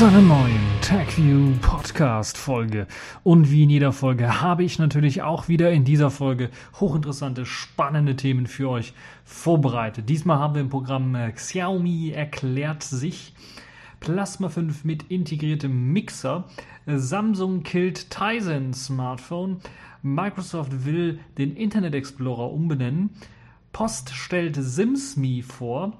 zu einer neuen TechView Podcast Folge. Und wie in jeder Folge habe ich natürlich auch wieder in dieser Folge hochinteressante, spannende Themen für euch vorbereitet. Diesmal haben wir im Programm äh, Xiaomi erklärt sich, Plasma 5 mit integriertem Mixer, Samsung killt Tizen Smartphone, Microsoft will den Internet Explorer umbenennen, Post stellt SimsMe vor,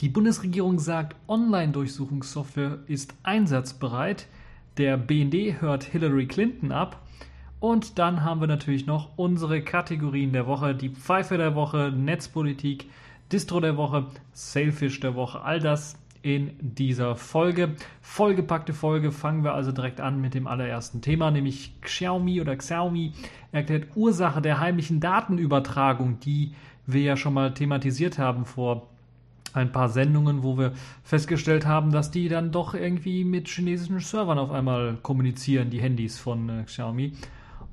die Bundesregierung sagt, Online-Durchsuchungssoftware ist einsatzbereit. Der BND hört Hillary Clinton ab. Und dann haben wir natürlich noch unsere Kategorien der Woche, die Pfeife der Woche, Netzpolitik, Distro der Woche, Sailfish der Woche. All das in dieser Folge. Vollgepackte Folge. Fangen wir also direkt an mit dem allerersten Thema, nämlich Xiaomi oder Xiaomi erklärt Ursache der heimlichen Datenübertragung, die wir ja schon mal thematisiert haben vor ein paar Sendungen, wo wir festgestellt haben, dass die dann doch irgendwie mit chinesischen Servern auf einmal kommunizieren, die Handys von äh, Xiaomi.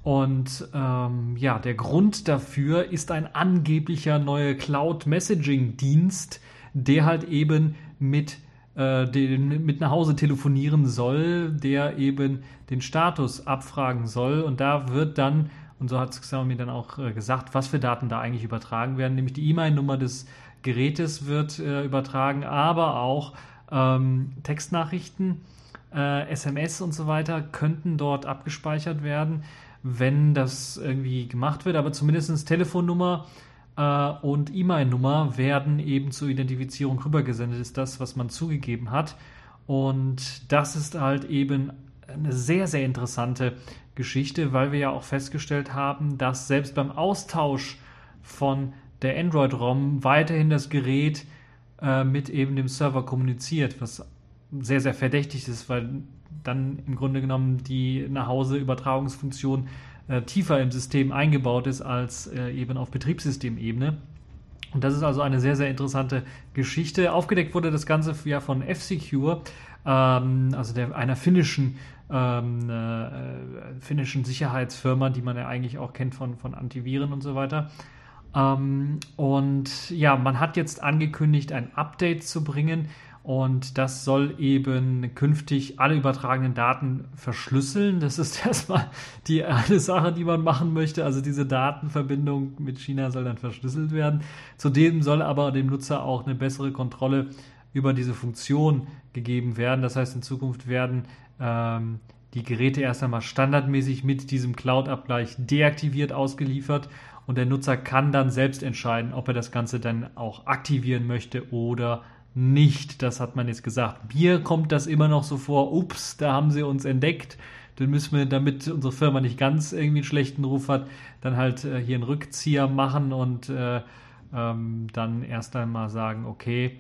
Und ähm, ja, der Grund dafür ist ein angeblicher neuer Cloud-Messaging-Dienst, der halt eben mit, äh, den, mit nach Hause telefonieren soll, der eben den Status abfragen soll. Und da wird dann, und so hat Xiaomi dann auch äh, gesagt, was für Daten da eigentlich übertragen werden, nämlich die E-Mail-Nummer des Gerätes wird äh, übertragen, aber auch ähm, Textnachrichten, äh, SMS und so weiter könnten dort abgespeichert werden, wenn das irgendwie gemacht wird. Aber zumindest Telefonnummer äh, und E-Mail-Nummer werden eben zur Identifizierung rübergesendet, ist das, was man zugegeben hat. Und das ist halt eben eine sehr, sehr interessante Geschichte, weil wir ja auch festgestellt haben, dass selbst beim Austausch von der Android-ROM weiterhin das Gerät äh, mit eben dem Server kommuniziert, was sehr, sehr verdächtig ist, weil dann im Grunde genommen die nach Hause Übertragungsfunktion äh, tiefer im System eingebaut ist als äh, eben auf Betriebssystemebene. Und das ist also eine sehr, sehr interessante Geschichte. Aufgedeckt wurde das Ganze ja von F-Secure, ähm, also der, einer finnischen, ähm, äh, finnischen Sicherheitsfirma, die man ja eigentlich auch kennt von, von Antiviren und so weiter. Ähm, und ja, man hat jetzt angekündigt, ein Update zu bringen. Und das soll eben künftig alle übertragenen Daten verschlüsseln. Das ist erstmal die eine Sache, die man machen möchte. Also diese Datenverbindung mit China soll dann verschlüsselt werden. Zudem soll aber dem Nutzer auch eine bessere Kontrolle über diese Funktion gegeben werden. Das heißt, in Zukunft werden ähm, die Geräte erst einmal standardmäßig mit diesem Cloud-Abgleich deaktiviert ausgeliefert und der Nutzer kann dann selbst entscheiden, ob er das Ganze dann auch aktivieren möchte oder nicht. Das hat man jetzt gesagt. Mir kommt das immer noch so vor, ups, da haben sie uns entdeckt. Dann müssen wir, damit unsere Firma nicht ganz irgendwie einen schlechten Ruf hat, dann halt äh, hier einen Rückzieher machen und äh, ähm, dann erst einmal sagen, okay,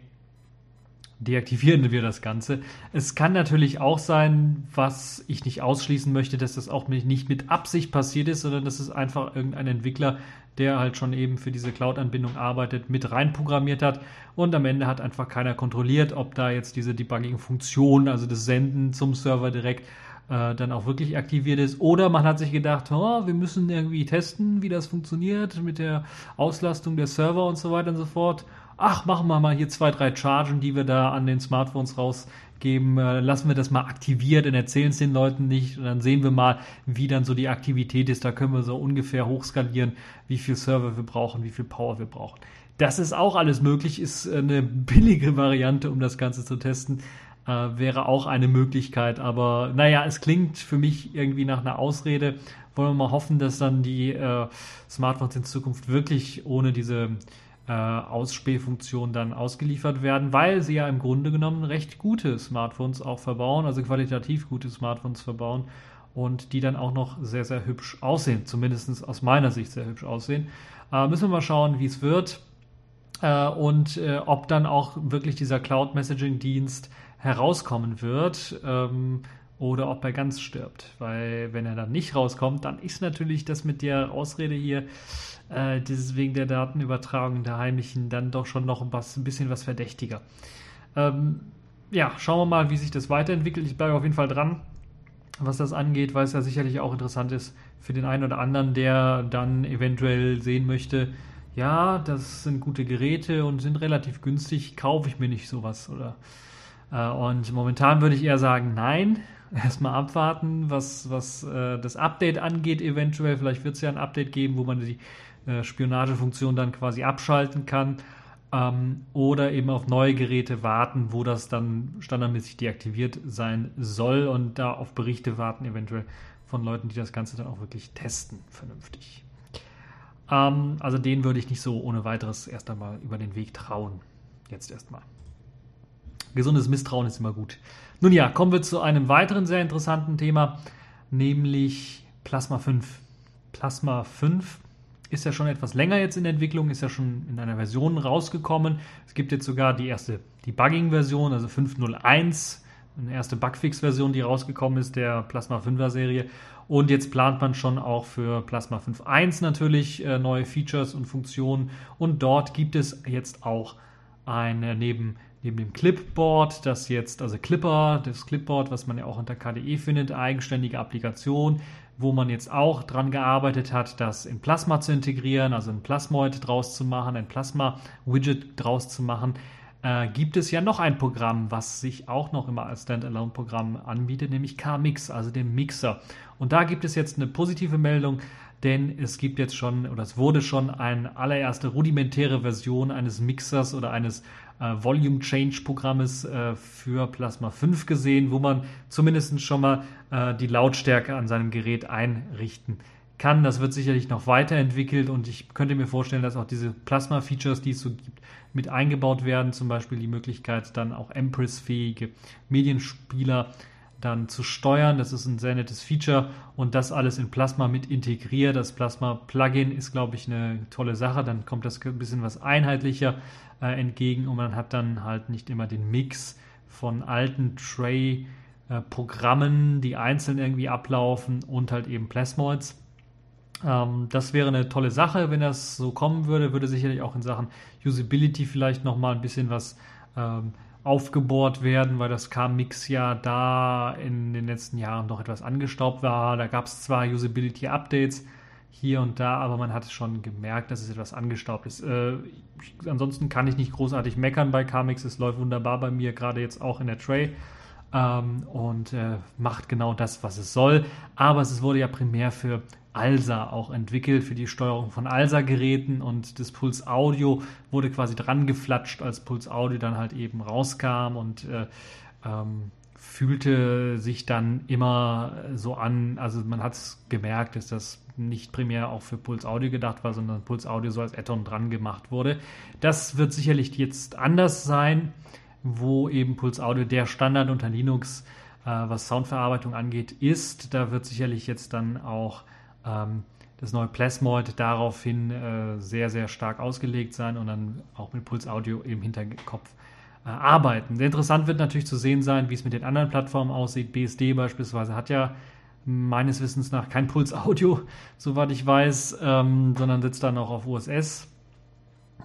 deaktivieren wir das Ganze. Es kann natürlich auch sein, was ich nicht ausschließen möchte, dass das auch nicht mit Absicht passiert ist, sondern dass es einfach irgendein Entwickler, der halt schon eben für diese Cloud-Anbindung arbeitet, mit reinprogrammiert hat und am Ende hat einfach keiner kontrolliert, ob da jetzt diese Debugging-Funktion, also das Senden zum Server direkt, äh, dann auch wirklich aktiviert ist. Oder man hat sich gedacht, oh, wir müssen irgendwie testen, wie das funktioniert mit der Auslastung der Server und so weiter und so fort ach, machen wir mal hier zwei, drei Chargen, die wir da an den Smartphones rausgeben, äh, lassen wir das mal aktiviert und erzählen es den Leuten nicht und dann sehen wir mal, wie dann so die Aktivität ist. Da können wir so ungefähr hochskalieren, wie viel Server wir brauchen, wie viel Power wir brauchen. Das ist auch alles möglich, ist eine billige Variante, um das Ganze zu testen. Äh, wäre auch eine Möglichkeit, aber naja, es klingt für mich irgendwie nach einer Ausrede. Wollen wir mal hoffen, dass dann die äh, Smartphones in Zukunft wirklich ohne diese äh, Ausspähfunktion dann ausgeliefert werden, weil sie ja im Grunde genommen recht gute Smartphones auch verbauen, also qualitativ gute Smartphones verbauen und die dann auch noch sehr, sehr hübsch aussehen, zumindest aus meiner Sicht sehr hübsch aussehen. Äh, müssen wir mal schauen, wie es wird äh, und äh, ob dann auch wirklich dieser Cloud-Messaging-Dienst herauskommen wird. Ähm, oder ob er ganz stirbt. Weil wenn er dann nicht rauskommt, dann ist natürlich das mit der Ausrede hier äh, dieses wegen der Datenübertragung der Heimlichen dann doch schon noch was, ein bisschen was verdächtiger. Ähm, ja, schauen wir mal, wie sich das weiterentwickelt. Ich bleibe auf jeden Fall dran, was das angeht, weil es ja sicherlich auch interessant ist für den einen oder anderen, der dann eventuell sehen möchte, ja, das sind gute Geräte und sind relativ günstig, kaufe ich mir nicht sowas oder Äh, und momentan würde ich eher sagen, nein. Erstmal abwarten, was, was äh, das Update angeht, eventuell. Vielleicht wird es ja ein Update geben, wo man die äh, Spionagefunktion dann quasi abschalten kann. Ähm, oder eben auf neue Geräte warten, wo das dann standardmäßig deaktiviert sein soll und da auf Berichte warten, eventuell von Leuten, die das Ganze dann auch wirklich testen, vernünftig. Ähm, also den würde ich nicht so ohne weiteres erst einmal über den Weg trauen. Jetzt erstmal. Gesundes Misstrauen ist immer gut. Nun ja, kommen wir zu einem weiteren sehr interessanten Thema, nämlich Plasma 5. Plasma 5 ist ja schon etwas länger jetzt in Entwicklung, ist ja schon in einer Version rausgekommen. Es gibt jetzt sogar die erste Debugging-Version, also 5.01, eine erste Bugfix-Version, die rausgekommen ist, der Plasma 5er Serie. Und jetzt plant man schon auch für Plasma 5.1 natürlich äh, neue Features und Funktionen. Und dort gibt es jetzt auch eine neben, neben dem Clipboard, das jetzt, also Clipper, das Clipboard, was man ja auch unter KDE findet, eigenständige Applikation, wo man jetzt auch dran gearbeitet hat, das in Plasma zu integrieren, also ein Plasmoid draus zu machen, ein Plasma-Widget draus zu machen, äh, gibt es ja noch ein Programm, was sich auch noch immer als Standalone-Programm anbietet, nämlich KMix, also den Mixer. Und da gibt es jetzt eine positive Meldung, denn es gibt jetzt schon oder es wurde schon eine allererste rudimentäre Version eines Mixers oder eines äh, Volume Change Programmes äh, für Plasma 5 gesehen, wo man zumindest schon mal äh, die Lautstärke an seinem Gerät einrichten kann. Das wird sicherlich noch weiterentwickelt und ich könnte mir vorstellen, dass auch diese Plasma-Features, die es so gibt, mit eingebaut werden. Zum Beispiel die Möglichkeit, dann auch Empress-fähige Medienspieler dann zu steuern. Das ist ein sehr nettes Feature und das alles in Plasma mit integriert. Das Plasma-Plugin ist, glaube ich, eine tolle Sache. Dann kommt das ein bisschen was einheitlicher äh, entgegen und man hat dann halt nicht immer den Mix von alten Tray-Programmen, die einzeln irgendwie ablaufen und halt eben Plasmoids. Ähm, das wäre eine tolle Sache, wenn das so kommen würde, würde sicherlich auch in Sachen Usability vielleicht nochmal ein bisschen was ähm, aufgebohrt werden, weil das K-Mix ja da in den letzten Jahren doch etwas angestaubt war. Da gab es zwar Usability-Updates, hier und da, aber man hat schon gemerkt, dass es etwas angestaubt ist. Äh, ansonsten kann ich nicht großartig meckern bei Kamix. Es läuft wunderbar bei mir, gerade jetzt auch in der Tray. Ähm, und äh, macht genau das, was es soll. Aber es wurde ja primär für ALSA auch entwickelt, für die Steuerung von ALSA-Geräten und das Puls Audio wurde quasi dran geflatscht, als Puls Audio dann halt eben rauskam und äh, ähm, fühlte sich dann immer so an, also man hat es gemerkt, dass das nicht primär auch für Puls Audio gedacht war, sondern Puls Audio so als Add-on dran gemacht wurde. Das wird sicherlich jetzt anders sein, wo eben Puls Audio der Standard unter Linux, äh, was Soundverarbeitung angeht, ist. Da wird sicherlich jetzt dann auch das neue Plasmoid daraufhin äh, sehr, sehr stark ausgelegt sein und dann auch mit Puls Audio im Hinterkopf äh, arbeiten. Interessant wird natürlich zu sehen sein, wie es mit den anderen Plattformen aussieht. BSD beispielsweise hat ja meines Wissens nach kein Puls Audio, soweit ich weiß, ähm, sondern sitzt dann auch auf USS.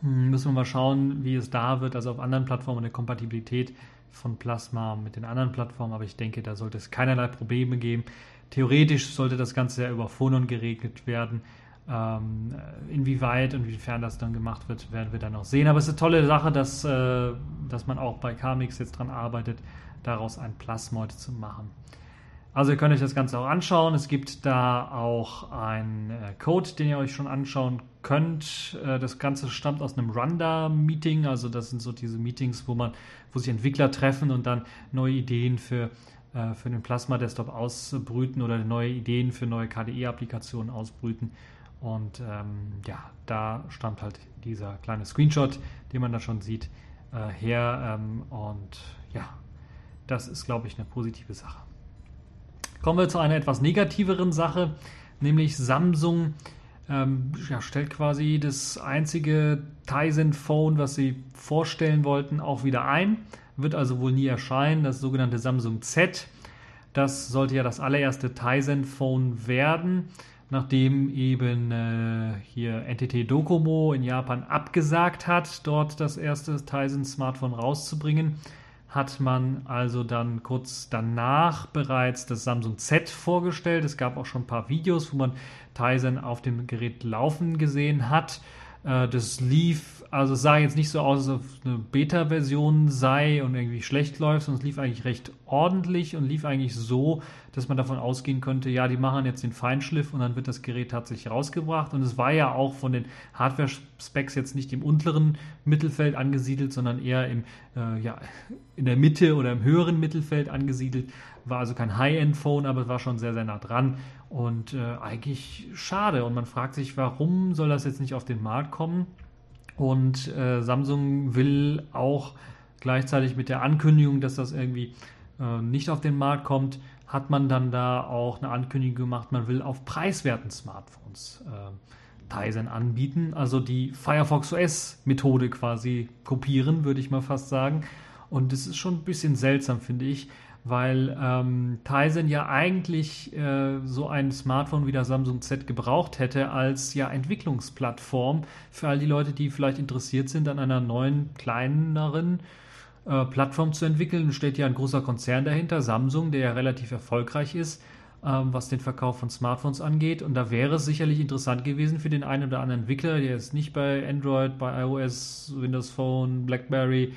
Hm, müssen wir mal schauen, wie es da wird, also auf anderen Plattformen eine Kompatibilität von Plasma mit den anderen Plattformen, aber ich denke, da sollte es keinerlei Probleme geben. Theoretisch sollte das Ganze ja über Phonon geregelt werden. Ähm, inwieweit und inwiefern das dann gemacht wird, werden wir dann noch sehen. Aber es ist eine tolle Sache, dass, äh, dass man auch bei Kamix jetzt dran arbeitet, daraus ein Plasmod zu machen. Also ihr könnt euch das Ganze auch anschauen. Es gibt da auch einen äh, Code, den ihr euch schon anschauen könnt. Äh, das Ganze stammt aus einem Runda-Meeting. Also das sind so diese Meetings, wo man, wo sich Entwickler treffen und dann neue Ideen für, äh, für den Plasma-Desktop ausbrüten oder neue Ideen für neue KDE-Applikationen ausbrüten. Und ähm, ja, da stammt halt dieser kleine Screenshot, den man da schon sieht, äh, her. Ähm, und ja, das ist, glaube ich, eine positive Sache. Kommen wir zu einer etwas negativeren Sache, nämlich Samsung ähm, ja, stellt quasi das einzige Tizen Phone, was sie vorstellen wollten, auch wieder ein. Wird also wohl nie erscheinen, das sogenannte Samsung Z. Das sollte ja das allererste Tizen Phone werden, nachdem eben äh, hier NTT Docomo in Japan abgesagt hat, dort das erste Tizen Smartphone rauszubringen hat man also dann kurz danach bereits das Samsung Z vorgestellt. Es gab auch schon ein paar Videos, wo man Tizen auf dem Gerät laufen gesehen hat. Äh, das lief, also es sah jetzt nicht so aus, als ob es eine Beta-Version sei und irgendwie schlecht läuft, sondern es lief eigentlich recht ordentlich und lief eigentlich so, dass man davon ausgehen könnte, ja, die machen jetzt den Feinschliff und dann wird das Gerät tatsächlich rausgebracht. Und es war ja auch von den Hardware-Specs jetzt nicht im unteren Mittelfeld angesiedelt, sondern eher im, äh, ja, in der Mitte oder im höheren Mittelfeld angesiedelt. War also kein High-End-Phone, aber es war schon sehr, sehr nah dran. Und äh, eigentlich schade. Und man fragt sich, warum soll das jetzt nicht auf den Markt kommen? Und äh, Samsung will auch gleichzeitig mit der Ankündigung, dass das irgendwie äh, nicht auf den Markt kommt, hat man dann da auch eine Ankündigung gemacht, man will auf preiswerten Smartphones äh, Tizen anbieten, also die Firefox OS Methode quasi kopieren, würde ich mal fast sagen. Und das ist schon ein bisschen seltsam, finde ich, weil ähm, Tizen ja eigentlich äh, so ein Smartphone wie der Samsung Z gebraucht hätte als ja Entwicklungsplattform für all die Leute, die vielleicht interessiert sind an einer neuen, kleineren äh, Plattform zu entwickeln. Steht ja ein großer Konzern dahinter, Samsung, der ja relativ erfolgreich ist, ähm, was den Verkauf von Smartphones angeht. Und da wäre es sicherlich interessant gewesen für den einen oder anderen Entwickler, der jetzt nicht bei Android, bei iOS, Windows Phone, BlackBerry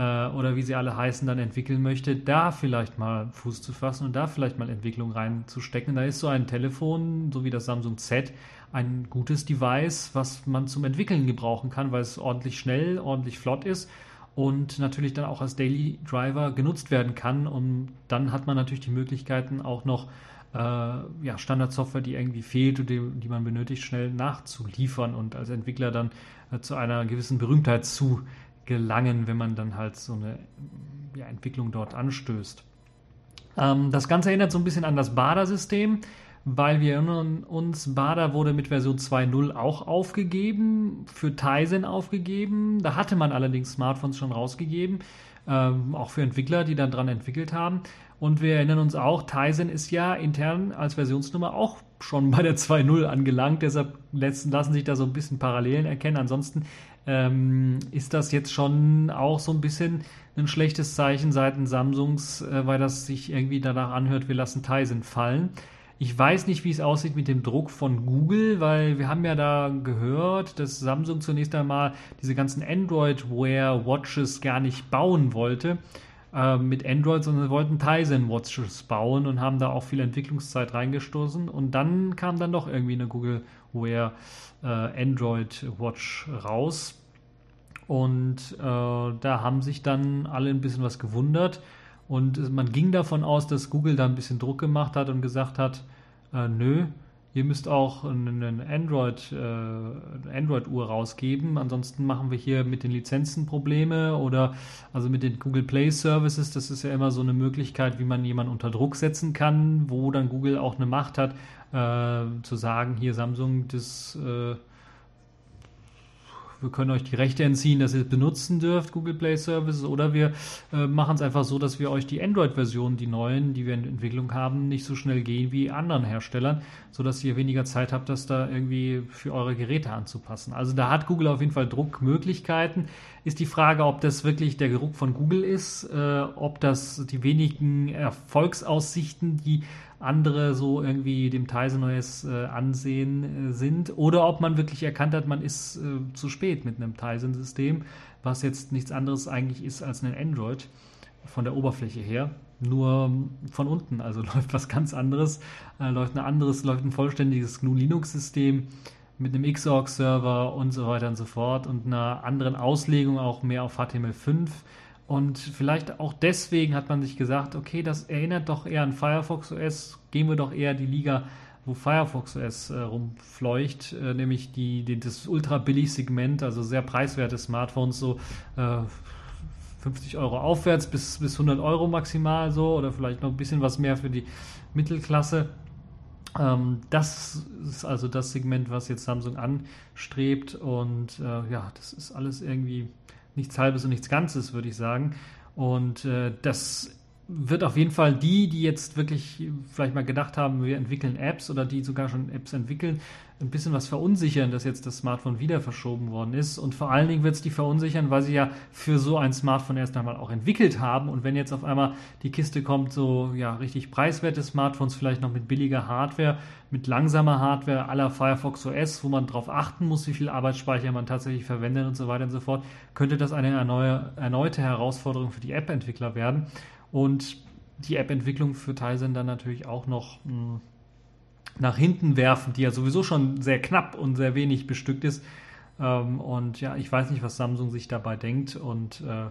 oder wie sie alle heißen, dann entwickeln möchte, da vielleicht mal Fuß zu fassen und da vielleicht mal Entwicklung reinzustecken. Da ist so ein Telefon, so wie das Samsung Z, ein gutes Device, was man zum Entwickeln gebrauchen kann, weil es ordentlich schnell, ordentlich flott ist und natürlich dann auch als Daily Driver genutzt werden kann. Und dann hat man natürlich die Möglichkeiten auch noch äh, ja, Standardsoftware, die irgendwie fehlt und die, die, man benötigt, schnell nachzuliefern und als Entwickler dann äh, zu einer gewissen Berühmtheit zu gelangen, wenn man dann halt so eine ja, Entwicklung dort anstößt. Ähm, das Ganze erinnert so ein bisschen an das Bader-System, weil wir erinnern uns, Bader wurde mit Version 2.0 auch aufgegeben, für Tizen aufgegeben. Da hatte man allerdings Smartphones schon rausgegeben, ähm, auch für Entwickler, die dann dran entwickelt haben. Und wir erinnern uns auch, Tizen ist ja intern als Versionsnummer auch schon bei der 2.0 angelangt, deshalb lassen sich da so ein bisschen Parallelen erkennen. Ansonsten ähm, ist das jetzt schon auch so ein bisschen ein schlechtes Zeichen seitens Samsungs, äh, weil das sich irgendwie danach anhört, wir lassen Tizen fallen. Ich weiß nicht, wie es aussieht mit dem Druck von Google, weil wir haben ja da gehört, dass Samsung zunächst einmal diese ganzen Android-Wear-Watches gar nicht bauen wollte äh, mit Android, sondern sie wollten Tizen Watches bauen und haben da auch viel Entwicklungszeit reingestoßen. Und dann kam dann doch irgendwie eine Google Wear äh, Android Watch raus. Und äh, da haben sich dann alle ein bisschen was gewundert. Und man ging davon aus, dass Google da ein bisschen Druck gemacht hat und gesagt hat, äh, nö, ihr müsst auch eine Android, äh, Android-Uhr rausgeben. Ansonsten machen wir hier mit den Lizenzen Probleme oder also mit den Google Play Services. Das ist ja immer so eine Möglichkeit, wie man jemanden unter Druck setzen kann, wo dann Google auch eine Macht hat, äh, zu sagen, hier Samsung, das äh, wir können euch die Rechte entziehen, dass ihr es benutzen dürft, Google Play Services, oder wir äh, machen es einfach so, dass wir euch die Android-Versionen, die neuen, die wir in Entwicklung haben, nicht so schnell gehen wie anderen Herstellern, sodass ihr weniger Zeit habt, das da irgendwie für eure Geräte anzupassen. Also da hat Google auf jeden Fall Druckmöglichkeiten. Ist die Frage, ob das wirklich der Geruch von Google ist, äh, ob das die wenigen Erfolgsaussichten, die andere so irgendwie dem Tizen OS äh, ansehen äh, sind. Oder ob man wirklich erkannt hat, man ist äh, zu spät mit einem Tizen-System, was jetzt nichts anderes eigentlich ist als ein Android von der Oberfläche her. Nur von unten, also läuft was ganz anderes, äh, läuft ein anderes, läuft ein vollständiges GNU Linux-System mit einem Xorg-Server und so weiter und so fort und einer anderen Auslegung auch mehr auf HTML5 und vielleicht auch deswegen hat man sich gesagt, okay, das erinnert doch eher an Firefox OS, gehen wir doch eher die Liga, wo Firefox OS äh, rumfleucht, äh, nämlich die, die, das ultra billig Segment, also sehr preiswerte Smartphones, so äh, 50 Euro aufwärts bis, bis 100 Euro maximal so oder vielleicht noch ein bisschen was mehr für die Mittelklasse. Ähm, das ist also das Segment, was jetzt Samsung anstrebt und äh, ja, das ist alles irgendwie nichts Halbes und nichts Ganzes, würde ich sagen. Und äh, das wird auf jeden Fall die, die jetzt wirklich vielleicht mal gedacht haben, wir entwickeln Apps oder die sogar schon Apps entwickeln, ein bisschen was verunsichern, dass jetzt das Smartphone wieder verschoben worden ist. Und vor allen Dingen wird es die verunsichern, weil sie ja für so ein Smartphone erst einmal auch entwickelt haben. Und wenn jetzt auf einmal die Kiste kommt, so ja richtig preiswerte Smartphones, vielleicht noch mit billiger Hardware, mit langsamer Hardware aller Firefox OS, wo man darauf achten muss, wie viel Arbeitsspeicher man tatsächlich verwendet und so weiter und so fort, könnte das eine erneute Herausforderung für die App-Entwickler werden. Und die App-Entwicklung für Tizen dann natürlich auch noch mh, hm, nach hinten werfen, die ja sowieso schon sehr knapp und sehr wenig bestückt ist. Ähm, und ja, ich weiß nicht, was Samsung sich dabei denkt. Und äh,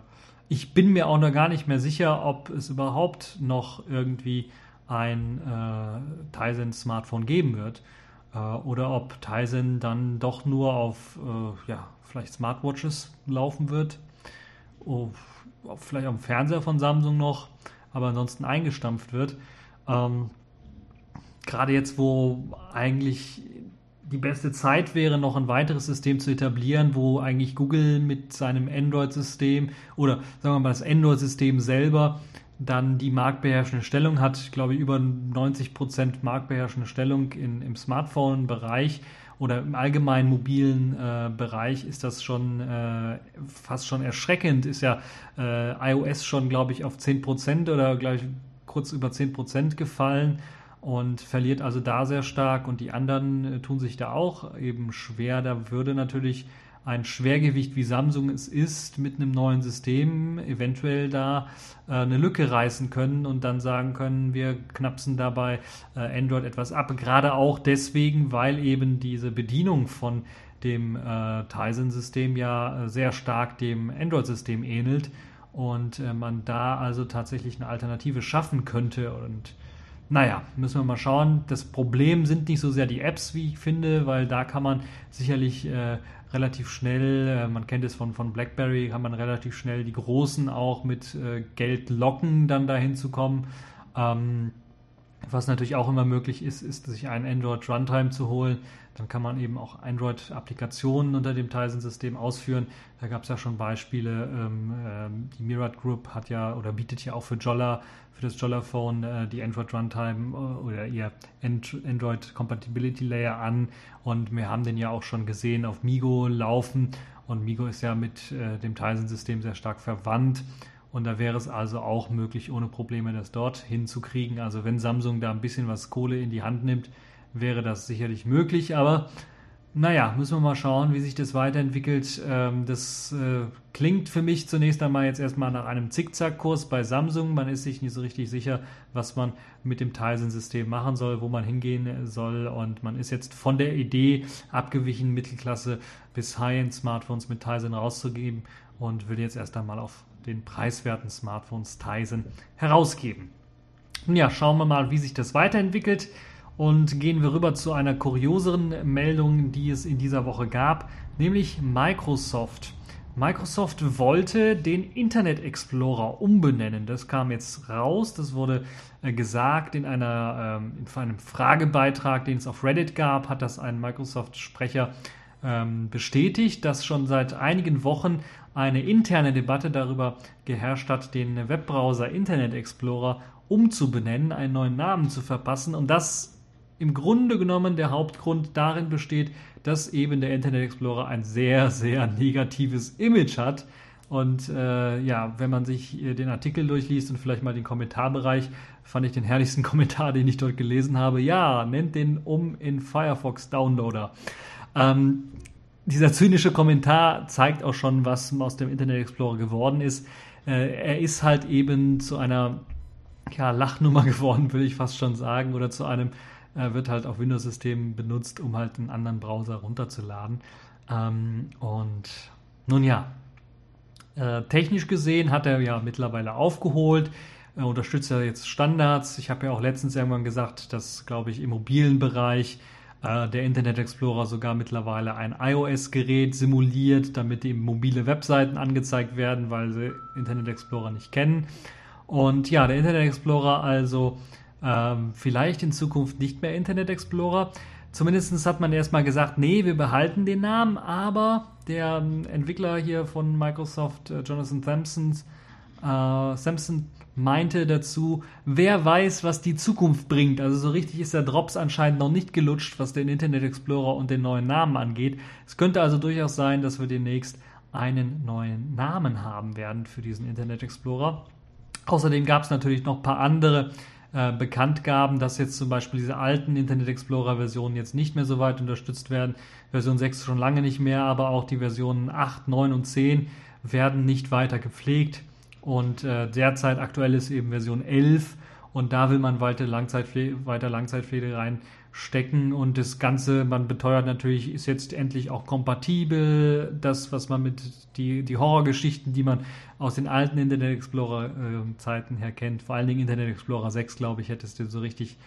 ich bin mir auch noch gar nicht mehr sicher, ob es überhaupt noch irgendwie ein äh, Tizen Smartphone geben wird. Äh, oder ob Tizen dann doch nur auf äh, ja, vielleicht Smartwatches laufen wird. Oh, vielleicht am Fernseher von Samsung noch, aber ansonsten eingestampft wird. Ähm, gerade jetzt, wo eigentlich die beste Zeit wäre, noch ein weiteres System zu etablieren, wo eigentlich Google mit seinem Android-System oder sagen wir mal das Android-System selber dann die marktbeherrschende Stellung hat, ich glaube über 90 Prozent marktbeherrschende Stellung in, im Smartphone-Bereich oder im allgemeinen mobilen äh, Bereich ist das schon äh, fast schon erschreckend. Ist ja äh, iOS schon, glaube ich, auf 10% oder gleich kurz über 10% gefallen und verliert also da sehr stark und die anderen äh, tun sich da auch eben schwer. Da würde natürlich ein Schwergewicht wie Samsung es ist mit einem neuen System eventuell da äh, eine Lücke reißen können und dann sagen können, wir knapsen dabei äh, Android etwas ab. Gerade auch deswegen, weil eben diese Bedienung von dem äh, Tizen-System ja äh, sehr stark dem Android-System ähnelt und äh, man da also tatsächlich eine Alternative schaffen könnte und naja, müssen wir mal schauen. Das Problem sind nicht so sehr die Apps, wie ich finde, weil da kann man sicherlich äh, relativ schnell, äh, man kennt es von, von BlackBerry, kann man relativ schnell die Großen auch mit äh, Geld locken, dann dahin zu kommen. Ähm, was natürlich auch immer möglich ist, ist, sich ein Android Runtime zu holen. Dann kann man eben auch Android-Applikationen unter dem Tizen-System ausführen. Da gab es ja schon Beispiele. Ähm, ähm, die Mirat Group hat ja oder bietet ja auch für Jolla, für das Jolla Phone äh, die Android Runtime äh, oder ihr Android Compatibility Layer an. Und wir haben den ja auch schon gesehen auf Migo laufen. Und Migo ist ja mit äh, dem Tizen-System sehr stark verwandt. Und da wäre es also auch möglich, ohne Probleme das dort hinzukriegen. Also wenn Samsung da ein bisschen was Kohle in die Hand nimmt, wäre das sicherlich möglich. Aber naja, müssen wir mal schauen, wie sich das weiterentwickelt. Ähm, das äh, klingt für mich zunächst einmal jetzt erstmal nach einem Zickzackkurs bei Samsung. Man ist sich nicht so richtig sicher, was man mit dem Tizen-System machen soll, wo man hingehen soll. Und man ist jetzt von der Idee abgewichen, Mittelklasse bis High-End-Smartphones mit Tizen rauszugeben und will jetzt erst einmal auf den preiswerten Smartphones Tizen herausgeben. Nun ja, schauen wir mal, wie sich das weiterentwickelt und gehen wir rüber zu einer kurioseren Meldung, die es in dieser Woche gab, nämlich Microsoft. Microsoft wollte den Internet Explorer umbenennen. Das kam jetzt raus. Das wurde äh, gesagt in, einer, ähm, in einem Fragebeitrag, den es auf Reddit gab, hat das ein Microsoft-Sprecher ähm, bestätigt, dass schon seit einigen Wochen eine interne Debatte darüber geherrscht hat, den Webbrowser Internet Explorer umzubenennen, einen neuen Namen zu verpassen und das im Grunde genommen der Hauptgrund darin besteht, dass eben der Internet Explorer ein sehr, sehr negatives Image hat. Und äh, ja, wenn man sich den Artikel durchliest und vielleicht mal den Kommentarbereich, fand ich den herrlichsten Kommentar, den ich dort gelesen habe. Ja, nennt den um in Firefox Downloader. Ähm, dieser zynische Kommentar zeigt auch schon, was aus dem Internet Explorer geworden ist. Äh, er ist halt eben zu einer ja, Lachnummer geworden, würde ich fast schon sagen, oder zu einem, äh, wird halt auf Windows-Systemen benutzt, um halt einen anderen Browser runterzuladen. Ähm, und nun ja, äh, technisch gesehen hat er ja mittlerweile aufgeholt. Er unterstützt ja jetzt Standards. Ich habe ja auch letztens irgendwann gesagt, dass, glaube ich, im mobilen Bereich äh, der Internet Explorer sogar mittlerweile ein iOS-Gerät simuliert, damit eben mobile Webseiten angezeigt werden, weil sie Internet Explorer nicht kennen. Und ja, der Internet Explorer also ähm, vielleicht in Zukunft nicht mehr Internet Explorer. Zumindest hat man erstmal gesagt, nee, wir behalten den Namen, aber der ähm, Entwickler hier von Microsoft, äh, Jonathan Thompson, äh, Sampson, meinte dazu, wer weiß, was die Zukunft bringt. Also so richtig ist der Drops anscheinend noch nicht gelutscht, was den Internet Explorer und den neuen Namen angeht. Es könnte also durchaus sein, dass wir demnächst einen neuen Namen haben werden für diesen Internet Explorer. Außerdem gab es natürlich noch ein paar andere äh, Bekanntgaben, dass jetzt zum Beispiel diese alten Internet Explorer Versionen jetzt nicht mehr so weit unterstützt werden. Version 6 schon lange nicht mehr, aber auch die Versionen 8, 9 und 10 werden nicht weiter gepflegt. Und äh, derzeit aktuell ist eben Version 11 und da will man weiter Langzeitpflege, weiter Langzeitpflege reinstecken und das Ganze, man beteuert natürlich, ist jetzt endlich auch kompatibel. Das, was man mit die, die Horrorgeschichten, die man aus den alten Internet Explorer äh, Zeiten her kennt, vor allen Dingen Internet Explorer 6, glaube ich, hätte es den so richtig